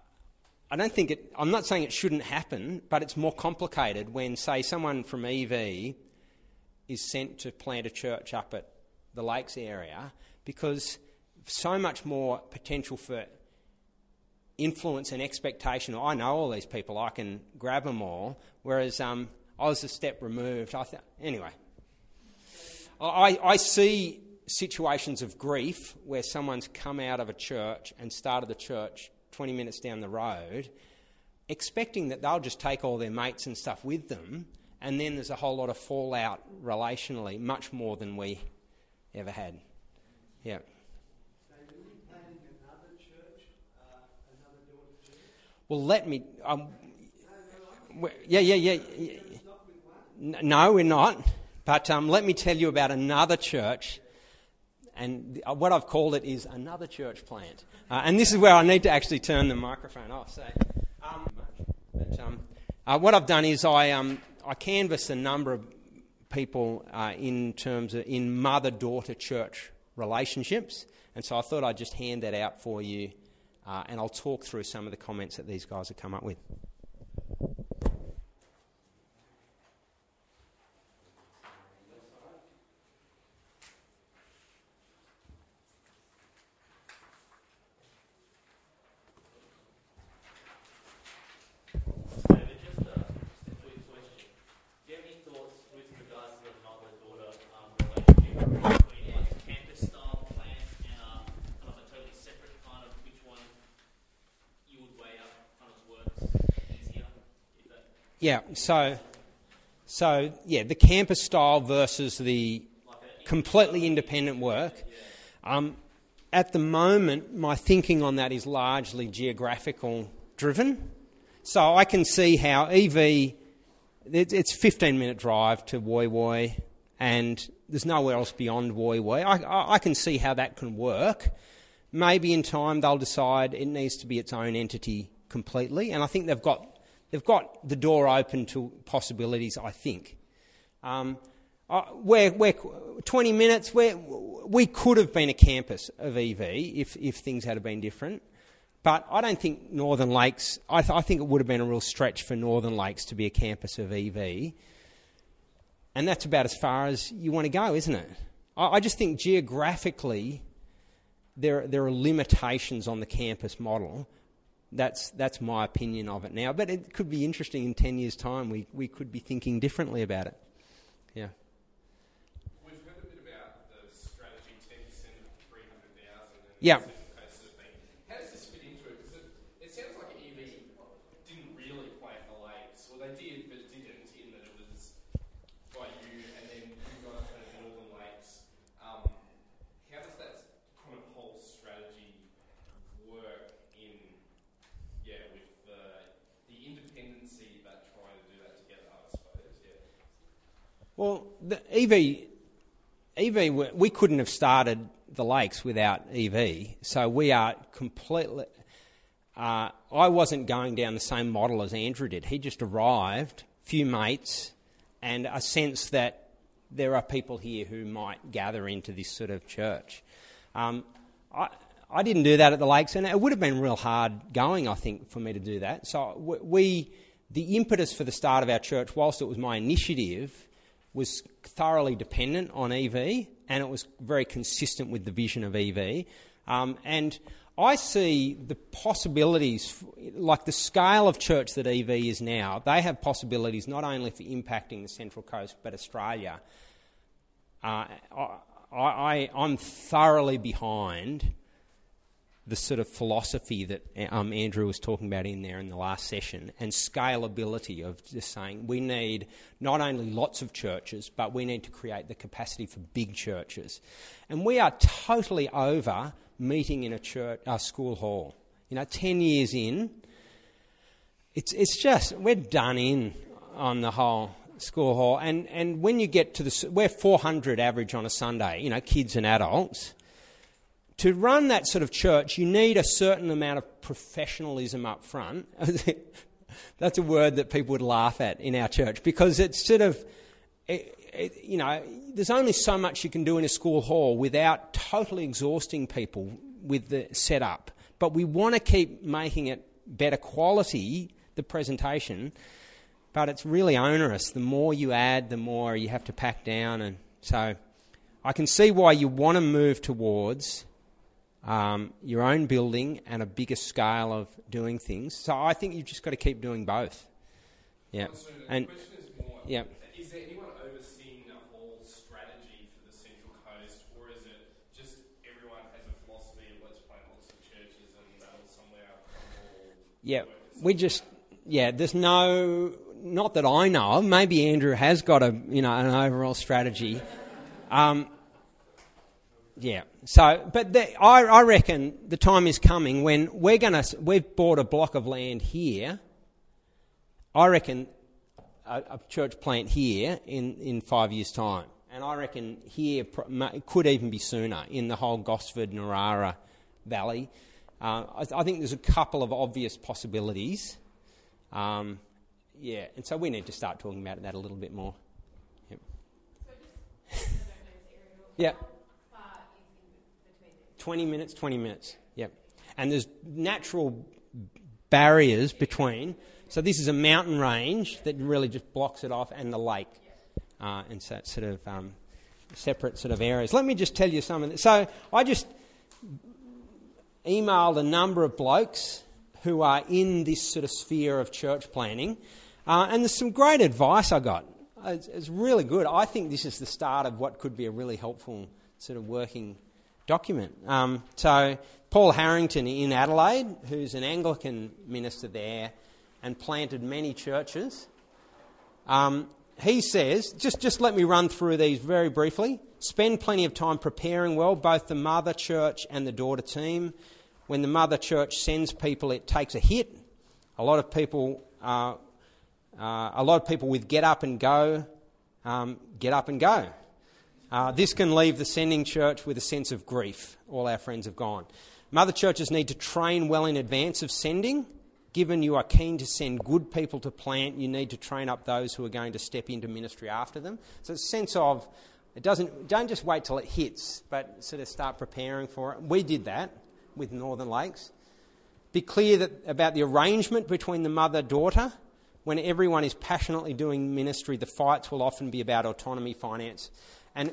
I don't think it. I'm not saying it shouldn't happen, but it's more complicated when, say, someone from EV is sent to plant a church up at the Lakes area because so much more potential for influence and expectation. I know all these people, I can grab them all. Whereas um, I was a step removed. I th- anyway, I, I see situations of grief where someone's come out of a church and started the church 20 minutes down the road expecting that they'll just take all their mates and stuff with them, and then there's a whole lot of fallout relationally, much more than we ever had. Yeah. So are you planning another church, uh, another daughter church? Well, let me. Um, yeah, yeah, yeah. yeah. No, we're not. But um, let me tell you about another church. And uh, what I've called it is another church plant. Uh, and this is where I need to actually turn the microphone off. So, um, but, um, uh, what I've done is I, um, I canvassed a number of people uh, in terms of in mother daughter church relationships. And so I thought I'd just hand that out for you. Uh, and I'll talk through some of the comments that these guys have come up with. David, just a, just a quick question. Do you have any thoughts with regards to the mother-daughter um, relationship between like a campus-style plan and a kind of a totally separate kind of which one you would weigh up kind of works easier? If that, Yeah, so, so yeah, the campus style versus the completely independent work. Um, at the moment, my thinking on that is largely geographical driven. So I can see how EV, it- it's a 15 minute drive to Woy Woy, and there's nowhere else beyond Woy Woy. I, I can see how that can work. Maybe in time they'll decide it needs to be its own entity completely, and I think they've got, they've got the door open to possibilities, I think. Um, uh, we're, we're 20 minutes, we're, we could have been a campus of EV if, if things had been different. But I don't think Northern Lakes, I, th- I think it would have been a real stretch for Northern Lakes to be a campus of EV. And that's about as far as you want to go, isn't it? I, I just think geographically, there, there are limitations on the campus model. That's, that's my opinion of it now. But it could be interesting in 10 years' time. We, we could be thinking differently about it. Yeah. We've heard a bit about the strategy, 10% of 300,000. Yeah. several cases have been. How does this fit into it? Because it, it sounds like EV didn't really plant the lakes. Well, they did, but didn't in that it was by you and then you guys planted Northern Lakes. Um, how does that kind of whole strategy work in, yeah, with the, the independency but trying to do that together, I suppose, yeah. Well, the EV, EV, we- couldn't have started the lakes without EV. So we are completely. Uh, I wasn't going down the same model as Andrew did. He just arrived, few mates, and a sense that there are people here who might gather into this sort of church. Um, I, I didn't do that at the lakes, and it would have been real hard going, I think, for me to do that. So we, the impetus for the start of our church, whilst it was my initiative, was thoroughly dependent on EV, and it was very consistent with the vision of EV. Um, and I see the possibilities, like the scale of church that EV is now, they have possibilities not only for impacting the Central Coast but Australia. Uh, I, I, I'm thoroughly behind the sort of philosophy that um, Andrew was talking about in there in the last session and scalability of just saying we need not only lots of churches, but we need to create the capacity for big churches. And we are totally over meeting in a church, a school hall. You know, 10 years in, it's, it's just, we're done in on the whole school hall. And, and when you get to the, we're 400 average on a Sunday, you know, kids and adults to run that sort of church, you need a certain amount of professionalism up front. That's a word that people would laugh at in our church because it's sort of, it, it, you know, there's only so much you can do in a school hall without totally exhausting people with the setup. But we want to keep making it better quality, the presentation, but it's really onerous. The more you add, the more you have to pack down. And so I can see why you want to move towards um, your own building and a bigger scale of doing things. So I think you've just got to keep doing both. Yeah. So the And question is more, yeah. is there anyone overseeing the whole strategy for the Central Coast, or is it just everyone has a philosophy of let's plant lots of churches and that'll somewhere? Yeah, we just yeah, there's no, not that I know of. Maybe Andrew has got a, you know, an overall strategy. Um, yeah. So, but the, I, I reckon the time is coming when we're going to. We've bought a block of land here. I reckon a, a church plant here in, in five years' time, and I reckon here it could even be sooner in the whole Gosford Narara Valley. Uh, I, I think there's a couple of obvious possibilities. Um, yeah, and so we need to start talking about that a little bit more. Yep. Yeah. 20 minutes, 20 minutes. Yep. And there's natural barriers between. So this is a mountain range that really just blocks it off, and the lake. Uh, and so it's sort of um, separate sort of areas. Let me just tell you some of this. So I just emailed a number of blokes who are in this sort of sphere of church planning, uh, and there's some great advice I got. It's, it's really good. I think this is the start of what could be a really helpful sort of working document. Um, so, Paul Harrington in Adelaide, who's an Anglican minister there and planted many churches, um, he says, just, just let me run through these very briefly. Spend plenty of time preparing well, both the mother church and the daughter team. When the mother church sends people, it takes a hit. A lot of people, uh, uh, a lot of people with get up and go, um, get up and go. Uh, this can leave the sending church with a sense of grief. All our friends have gone. Mother churches need to train well in advance of sending. Given you are keen to send good people to plant, you need to train up those who are going to step into ministry after them. So it's a sense of it doesn't don't just wait till it hits, but sort of start preparing for it. We did that with Northern Lakes. Be clear that, about the arrangement between the mother daughter. When everyone is passionately doing ministry, the fights will often be about autonomy, finance, and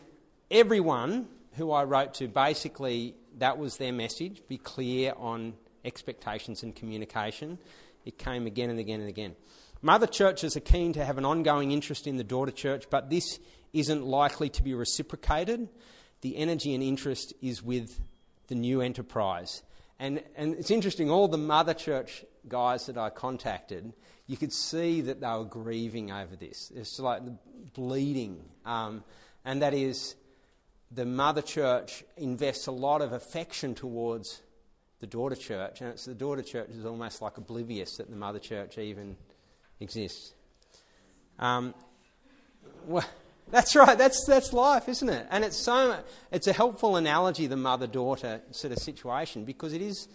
everyone who I wrote to basically that was their message be clear on expectations and communication. It came again and again and again. Mother churches are keen to have an ongoing interest in the daughter church, but this isn't likely to be reciprocated. The energy and interest is with the new enterprise. And, and it's interesting, all the mother church guys that I contacted, you could see that they were grieving over this. It's like bleeding. Um, and that is, the mother church invests a lot of affection towards the daughter church, and it's the daughter church is almost like oblivious that the mother church even exists. Um, well, that's right. That's that's life, isn't it? And it's so it's a helpful analogy, the mother-daughter sort of situation, because it is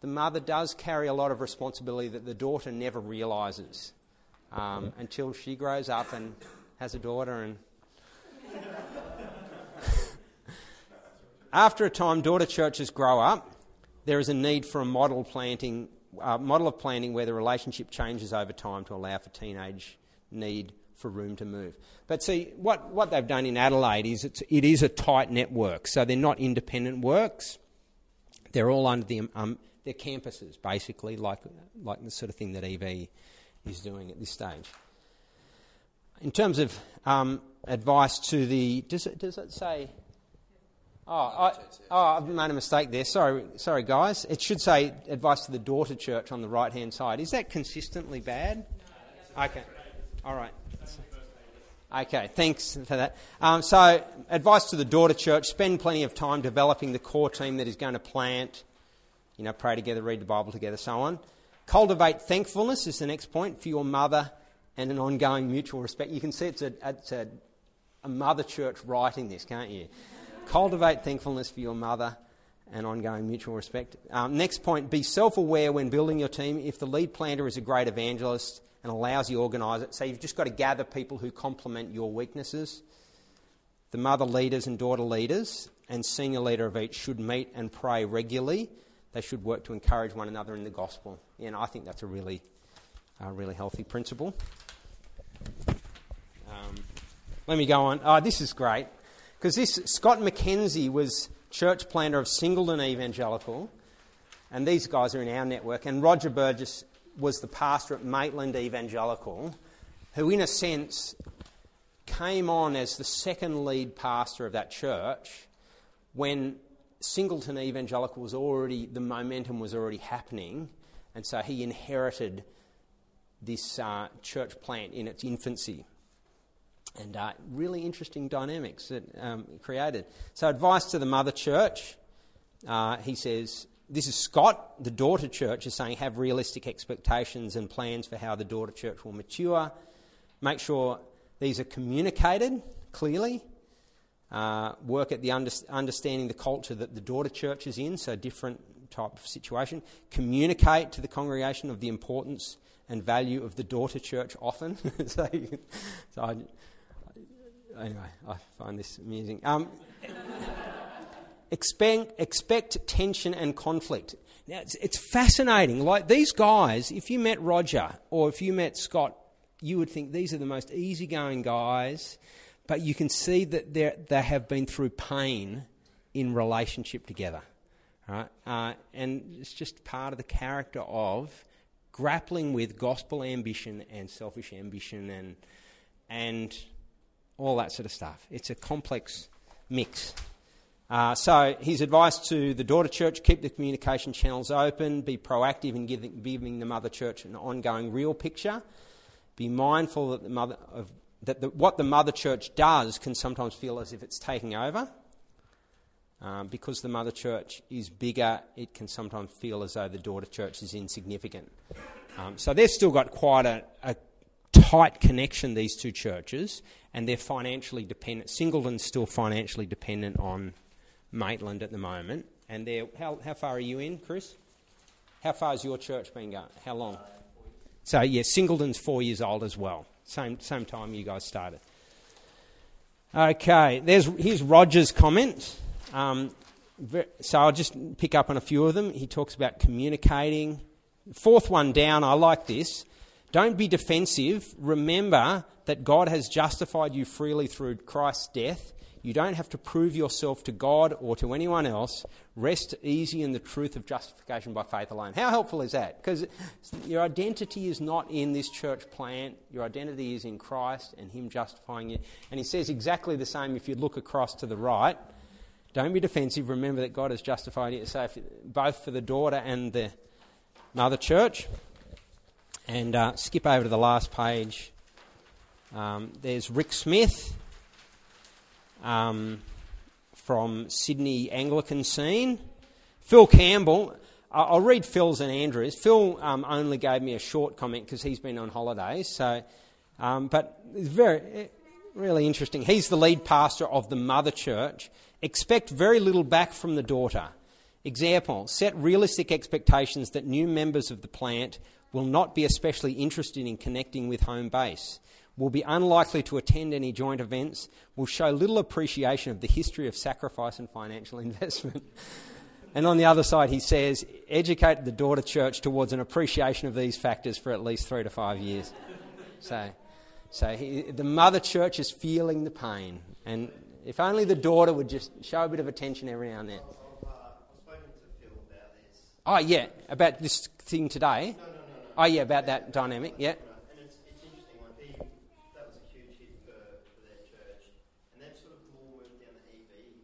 the mother does carry a lot of responsibility that the daughter never realizes um, until she grows up and has a daughter and After a time, daughter churches grow up. There is a need for a model planting, uh, model of planting where the relationship changes over time to allow for teenage need for room to move. But see, what, what they've done in Adelaide is it's, it is a tight network. So they're not independent works. They're all under the um, they're campuses, basically, like like the sort of thing that EV is doing at this stage. In terms of um, advice to the, does it, does it say Oh, I, oh, I've made a mistake there. Sorry, sorry, guys. It should say advice to the daughter church on the right hand side. Is that consistently bad? Okay. All right. Okay, thanks for that. Um, so, advice to the daughter church spend plenty of time developing the core team that is going to plant, you know, pray together, read the Bible together, so on. Cultivate thankfulness is the next point for your mother and an ongoing mutual respect. You can see it's a, it's a, a mother church writing this, can't you? Cultivate thankfulness for your mother and ongoing mutual respect. Um, next point be self aware when building your team. If the lead planter is a great evangelist and allows you to organise it, so you've just got to gather people who complement your weaknesses. The mother leaders and daughter leaders and senior leader of each should meet and pray regularly. They should work to encourage one another in the gospel. And I think that's a really, uh, really healthy principle. Um, let me go on. Oh, this is great. Because this Scott McKenzie was church planter of Singleton Evangelical, and these guys are in our network. And Roger Burgess was the pastor at Maitland Evangelical, who, in a sense, came on as the second lead pastor of that church when Singleton Evangelical was already, the momentum was already happening, and so he inherited this uh, church plant in its infancy. And uh, really interesting dynamics that um, created. So, advice to the mother church uh, he says, This is Scott, the daughter church, is saying have realistic expectations and plans for how the daughter church will mature. Make sure these are communicated clearly. Uh, work at the under- understanding the culture that the daughter church is in, so different type of situation. Communicate to the congregation of the importance and value of the daughter church often. so, so I, anyway, I find this amusing. Um, expect, expect tension and conflict. Now, it's, it's fascinating. Like these guys, if you met Roger or if you met Scott, you would think these are the most easygoing guys, but you can see that they have been through pain in relationship together. Right? Uh, and it's just part of the character of grappling with gospel ambition and selfish ambition and, and all that sort of stuff. It's a complex mix. Uh, so, his advice to the daughter church keep the communication channels open, be proactive in giving, giving the mother church an ongoing real picture, be mindful that, the mother of, that the, what the mother church does can sometimes feel as if it's taking over. Um, because the mother church is bigger, it can sometimes feel as though the daughter church is insignificant. Um, so they've still got quite a, a, tight connection, these two churches, and they're financially dependent. Singleton's still financially dependent on Maitland at the moment. And they're, how, how far are you in, Chris? How far has your church been going? How long? So, yeah, Singleton's four years old as well. Same, same time you guys started. Okay, there's, here's Roger's comment. Um, so I'll just pick up on a few of them. He talks about communicating. Fourth one down, I like this. Don't be defensive. Remember that God has justified you freely through Christ's death. You don't have to prove yourself to God or to anyone else. Rest easy in the truth of justification by faith alone. How helpful is that? Because your identity is not in this church plant. Your identity is in Christ and Him justifying you. And He says exactly the same if you look across to the right. Don't be defensive. Remember that God has justified you, so both for the daughter and the mother church. And uh, skip over to the last page. Um, there's Rick Smith um, from Sydney Anglican scene. Phil Campbell. I'll read Phil's and Andrew's. Phil um, only gave me a short comment because he's been on holidays. So, um, but it's very, really interesting. He's the lead pastor of the mother church Expect very little back from the daughter. Example set realistic expectations that new members of the plant will not be especially interested in connecting with home base, will be unlikely to attend any joint events, will show little appreciation of the history of sacrifice and financial investment. and on the other side, he says, educate the daughter church towards an appreciation of these factors for at least three to five years. so, so he, the mother church is feeling the pain, and if only the daughter would just show a bit of attention every now and then. Oh, yeah, about this thing today. No, no, no, no. Oh, yeah, about that dynamic, yeah. And it's, interesting why they that was a huge hit for for their church. And then sort of moved down the EB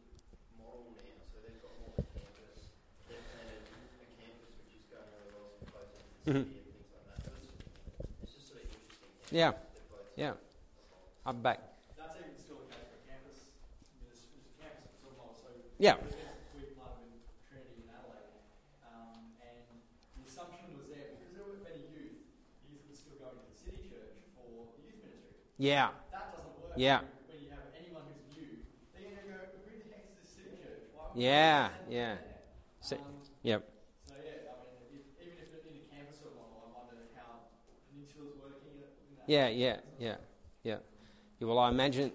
moral area so they formed this this a campus. Which got a lot of influence and things like that. Was it's interesting, like he, Yeah. That doesn't work. Yeah. When you have anyone who's new, they're going to go, "Who the heck is this city church? Why Yeah, yeah. So, Um, yep. so yeah, I mean, if, even if in a campus or model, I wonder how Peninsula's working in that. Yeah, yeah, yeah, yeah. Yeah, Well, I imagine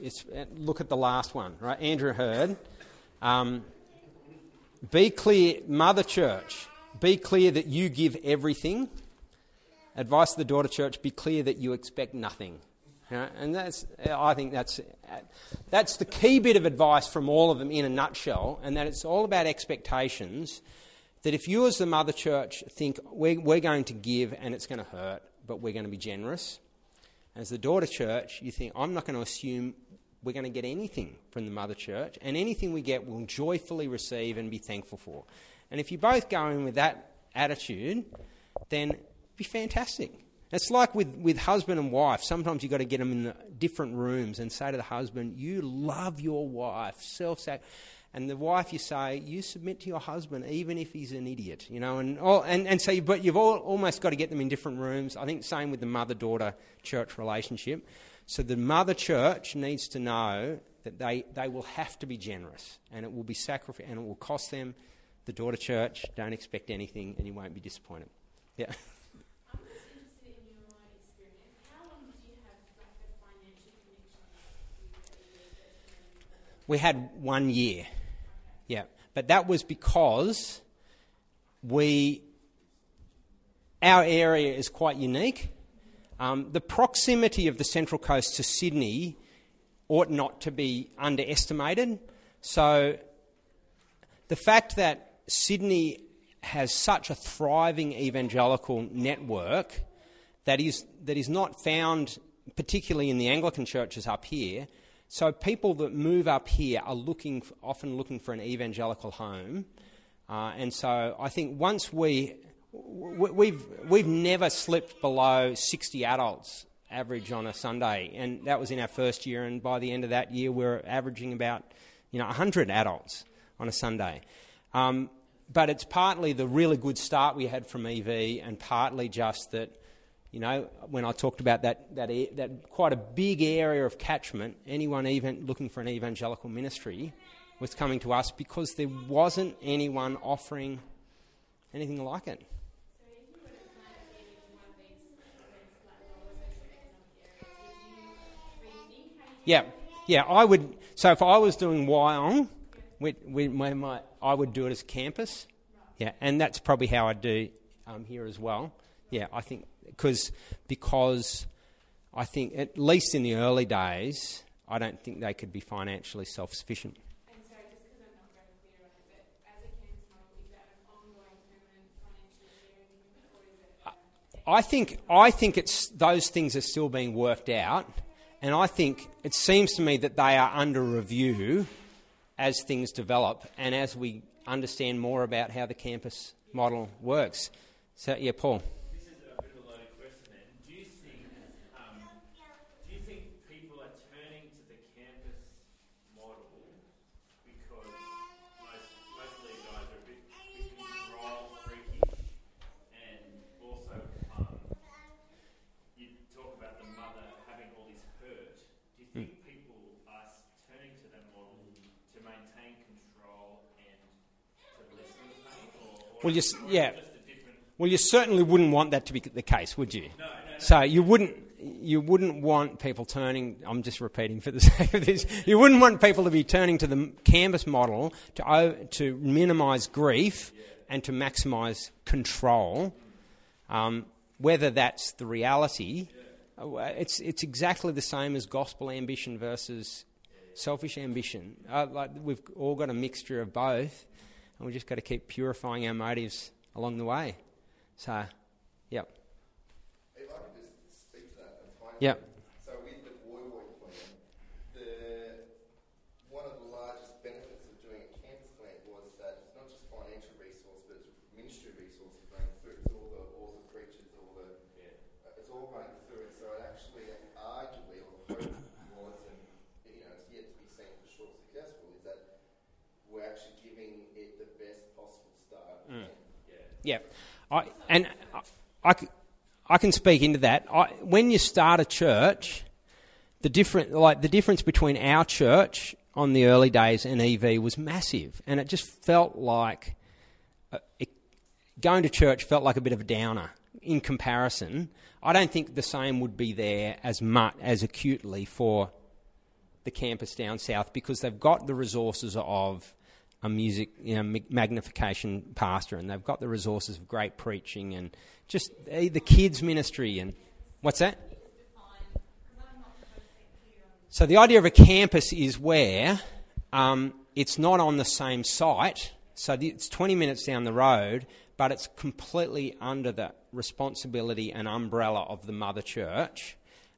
it's look at the last one, right? Andrew Heard. Um, be clear, Mother Church. Be clear that you give everything. Advice to the daughter church: Be clear that you expect nothing. And that's, I think that's that's the key bit of advice from all of them in a nutshell, and that it's all about expectations. That if you, as the mother church, think we're, we're going to give and it's going to hurt, but we're going to be generous, as the daughter church, you think, I'm not going to assume we're going to get anything from the mother church, and anything we get we'll joyfully receive and be thankful for. And if you both go in with that attitude, then it'd be fantastic. It's like with, with husband and wife. Sometimes you've got to get them in the different rooms and say to the husband, You love your wife, self sac. And the wife, you say, You submit to your husband, even if he's an idiot. You know, and, oh, and, and so, you, but you've all, almost got to get them in different rooms. I think same with the mother daughter church relationship. So the mother church needs to know that they, they will have to be generous and it will be sacrifice and it will cost them. The daughter church, don't expect anything and you won't be disappointed. Yeah. I'm just interested in your experience. How long did you have like a financial connection with the We had one year. Yeah. But that was because we, our area is quite unique. Um, the proximity of the Central Coast to Sydney ought not to be underestimated. So the fact that Sydney has such a thriving evangelical network that is, that is not found particularly in the Anglican churches up here. So people that move up here are looking, often looking for an evangelical home. Uh, and so I think once we, we, we've, we've never slipped below 60 adults average on a Sunday, and that was in our first year. And by the end of that year, we we're averaging about you know 100 adults on a Sunday. Um, but it's partly the really good start we had from EV, and partly just that, you know, when I talked about that that that quite a big area of catchment, anyone even looking for an evangelical ministry was coming to us because there wasn't anyone offering anything like it. Yeah, yeah. I would. So if I was doing Wyong, we, we, I would do it as campus. Yeah, and that's probably how I do um, here as well. Yeah, I think because because I think at least in the early days, I don't think they could be financially self-sufficient. And sorry, just because I'm not very clear on it, but as a campus model, is that an ongoing permanent financial sharing agreement, or is it? uh, I think I think it's those things are still being worked out, and I think it seems to me that they are under review as things develop and as we understand more about how the campus model works. So yeah, Paul. This is a bit of a loaded question then. Do you think, um, do you think people are turning to the campus model because most, most lead guys are a bit, bit control freaky and also um, you talk about the mother having all this hurt. Do you think people are s- turning to that model to maintain control and to lessen the pain or, or Well, you is s- it yeah. just a different Well, you certainly wouldn't want that to be the case, would you? No, no. So you wouldn't. You wouldn't want people turning. I'm just repeating for the sake of this. You wouldn't want people to be turning to the campus model to to minimise grief and to maximise control. Um, whether that's the reality, uh, it's it's exactly the same as gospel ambition versus selfish ambition. Uh, like we've all got a mixture of both, and we just got to keep purifying our motives along the way. So, yep, If I could just speak to that yep. bit. So with the Woy Woy plan, the one of the largest benefits of doing a campus plan was that it's not just financial resource, but it's ministry resources running through. It's all the all the preachers, all the uh, it's all running through it. So it actually, arguably, or the hope was, and you know, it's yet to be seen for sure successful, is that we're actually giving it the best possible start. Mm. Yeah, I, and I can speak into that. I, when you start a church, the different like the difference between our church on the early days and EV was massive, and it just felt like uh, it, going to church felt like a bit of a downer in comparison. I don't think the same would be there as much as acutely for the campus down south because they've got the resources of a music you know, magnification pastor and they've got the resources of great preaching and just eh, the kids ministry and what's that? So the idea of a campus is where um, it's not on the same site so it's 20 minutes down the road but it's completely under the responsibility and umbrella of the mother church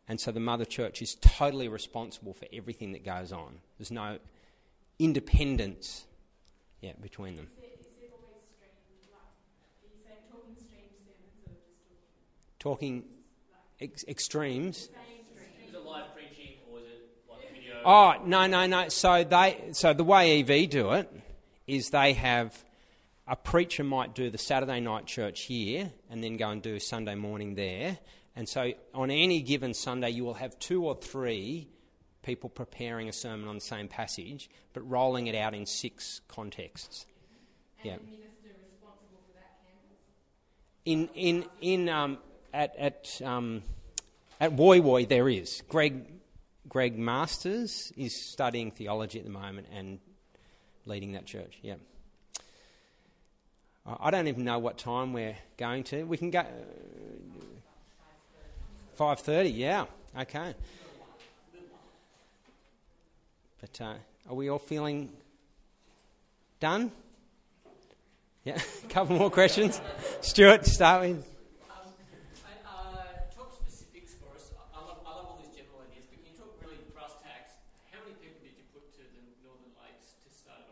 and so the mother church is totally responsible for everything that goes on. There's no independence yeah, between them. Is it, is it always streamed? Like, are you saying talking stream sermons or just talking? Talking, ex- extremes. Is it live preaching or is it like video? Oh no no no! So they so the way EV do it is they have a preacher might do the Saturday night church here and then go and do Sunday morning there, and so on any given Sunday you will have two or three people preparing a sermon on the same passage, but rolling it out in six contexts. And Yeah. minister responsible for that campus. In in in um, at at um, at Woy Woy there is Greg Greg Masters is studying theology at the moment and leading that church. Yeah. I I don't even know what time we're going to. We can go five thirty. Yeah. Okay. But uh, are we all feeling done? Yeah. A couple more questions. Stuart, start with. And, talk specifics for us. I I love, all these general ideas, but can you talk really brass tacks? How many people did you put to the Northern Lakes to start it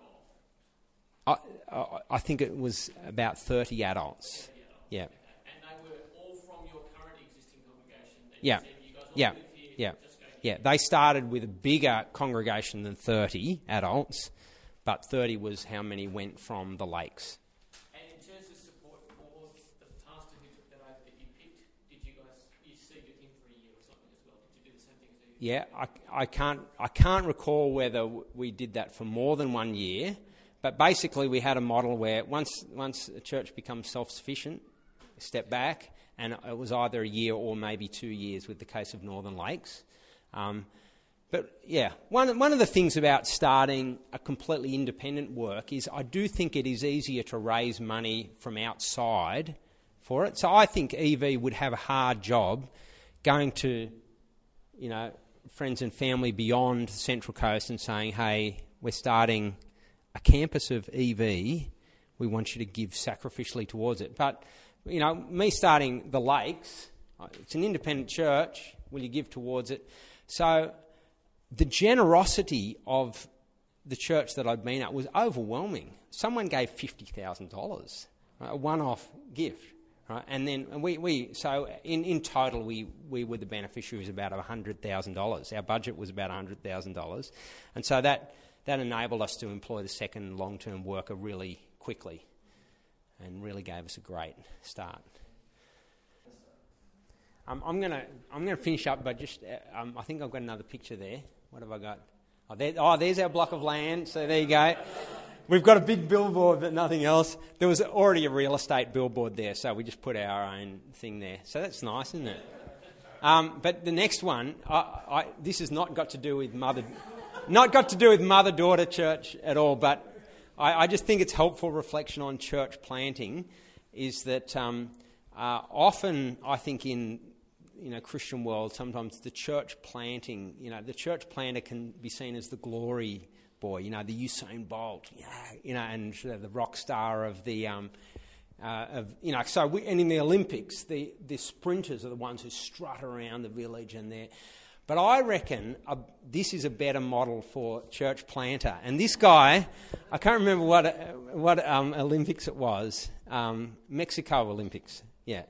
off? I, I, I think it was about 30 adults. Yeah. And they were all from your current existing congregation Yeah. you said you guys Yeah. live here, Yeah. Yeah. They started with a bigger congregation than 30 adults, but 30 was how many went from the lakes. And in terms of support for the pastor that over that you picked, did you guys, you seated him for a year or something as well? Did you do the same thing as he Yeah, I, I can't I can't recall whether we did that for more than one year, but basically we had a model where once once a church becomes self sufficient, step back, and it was either a year or maybe two years with the case of Northern Lakes. Um, but yeah, one, one of the things about starting a completely independent work is I do think it is easier to raise money from outside for it. So I think EV would have a hard job going to, you know, friends and family beyond the Central Coast and saying, hey, we're starting a campus of EV. We want you to give sacrificially towards it. But, you know, me starting the Lakes, it's an independent church. Will you give towards it? So the generosity of the church that I'd been at was overwhelming. Someone gave fifty thousand dollars, a one-off gift, right? And then we, we so in, in total we, we were the beneficiaries of about hundred thousand dollars. Our budget was about hundred thousand dollars, and so that that enabled us to employ the second long-term worker really quickly, and really gave us a great start. Um, I'm gonna I'm gonna finish up, but just uh, um, I think I've got another picture there. What have I got? Oh, there, oh, there's our block of land. So there you go. We've got a big billboard, but nothing else. There was already a real estate billboard there, so we just put our own thing there. So that's nice, isn't it? Um, but the next one, I, I, this has not got to do with mother, not got to do with mother-daughter church at all. But I, I just think it's helpful reflection on church planting, is that um, uh, often I think in you know Christian world sometimes the church planting, you know, the church planter can be seen as the glory boy, you know, the Usain Bolt, you know, and the rock star of the. Um, uh, of, you know, so we, and in the Olympics, the, the sprinters are the ones who strut around the village and they're. But I reckon uh, this is a better model for church planter. And this guy, I can't remember what uh, what um, Olympics it was, um, Mexico Olympics, yeah.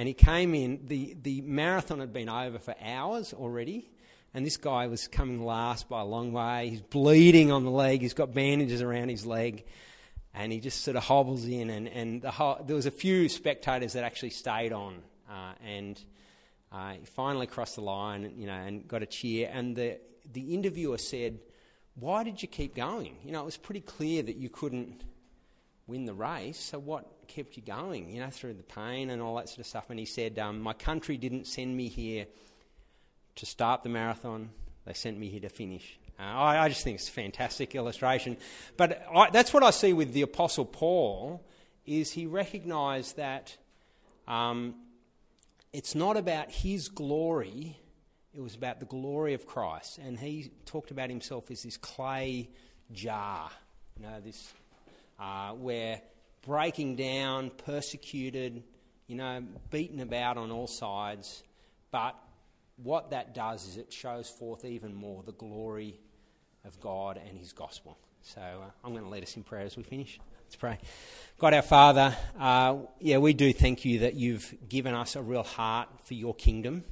And he came in. the The marathon had been over for hours already, and this guy was coming last by a long way. He's bleeding on the leg. He's got bandages around his leg and he just sort of hobbles in, and, and the there was a few spectators that actually stayed on, uh, and uh, he finally crossed the line, you know, and got a cheer. And the the interviewer said, "Why did you keep going? You know, it was pretty clear that you couldn't win the race. So what kept you going? You know, through the pain and all that sort of stuff." And he said, um, "My country didn't send me here to start the marathon; they sent me here to finish." Uh, I, I, just think it's a fantastic illustration. But I, that's what I see with the Apostle Paul, is he recognised that um, it's not about his glory, it was about the glory of Christ. And he talked about himself as this clay jar, you know, this, uh, where breaking down, persecuted, you know, beaten about on all sides, but what that does is it shows forth even more the glory of God and His gospel. So uh, I'm going to lead us in prayer as we finish. Let's pray. God our Father, uh, yeah, we do thank you that you've given us a real heart for your kingdom.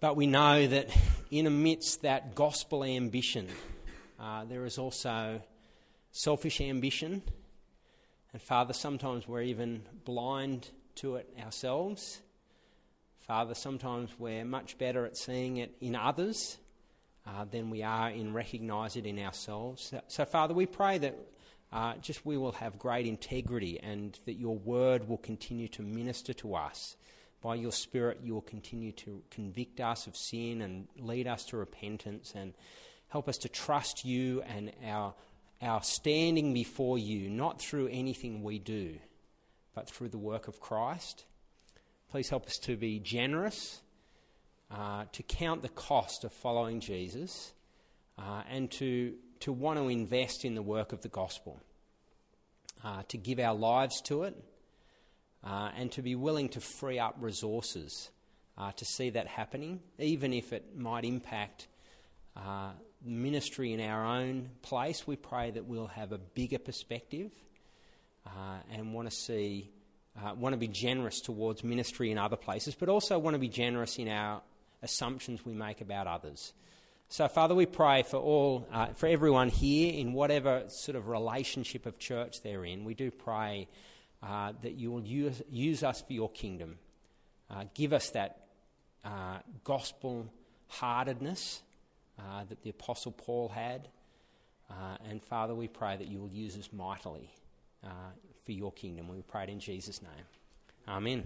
But we know that in amidst that gospel ambition, uh, there is also selfish ambition. And Father, sometimes we're even blind to it ourselves. Father, sometimes we're much better at seeing it in others uh, than we are in recognising it in ourselves. So, so, Father, we pray that uh, just we will have great integrity and that your word will continue to minister to us. By your Spirit, you will continue to convict us of sin and lead us to repentance and help us to trust you and our, our standing before you, not through anything we do, but through the work of Christ. Please help us to be generous, uh, to count the cost of following Jesus, uh, and to, to want to invest in the work of the gospel, uh, to give our lives to it uh, and to be willing to free up resources uh, to see that happening, even if it might impact uh, ministry in our own place. We pray that we'll have a bigger perspective uh, and want to see. Uh, want to be generous towards ministry in other places, but also want to be generous in our assumptions we make about others. So, Father, we pray for all, uh, for everyone here in whatever sort of relationship of church they're in. We do pray uh, that you will use, use, us for your kingdom. Uh, give us that uh, gospel heartedness uh, that the Apostle Paul had. Uh, and Father, we pray that you will use us mightily uh, for your kingdom. We pray it in Jesus' name. Amen.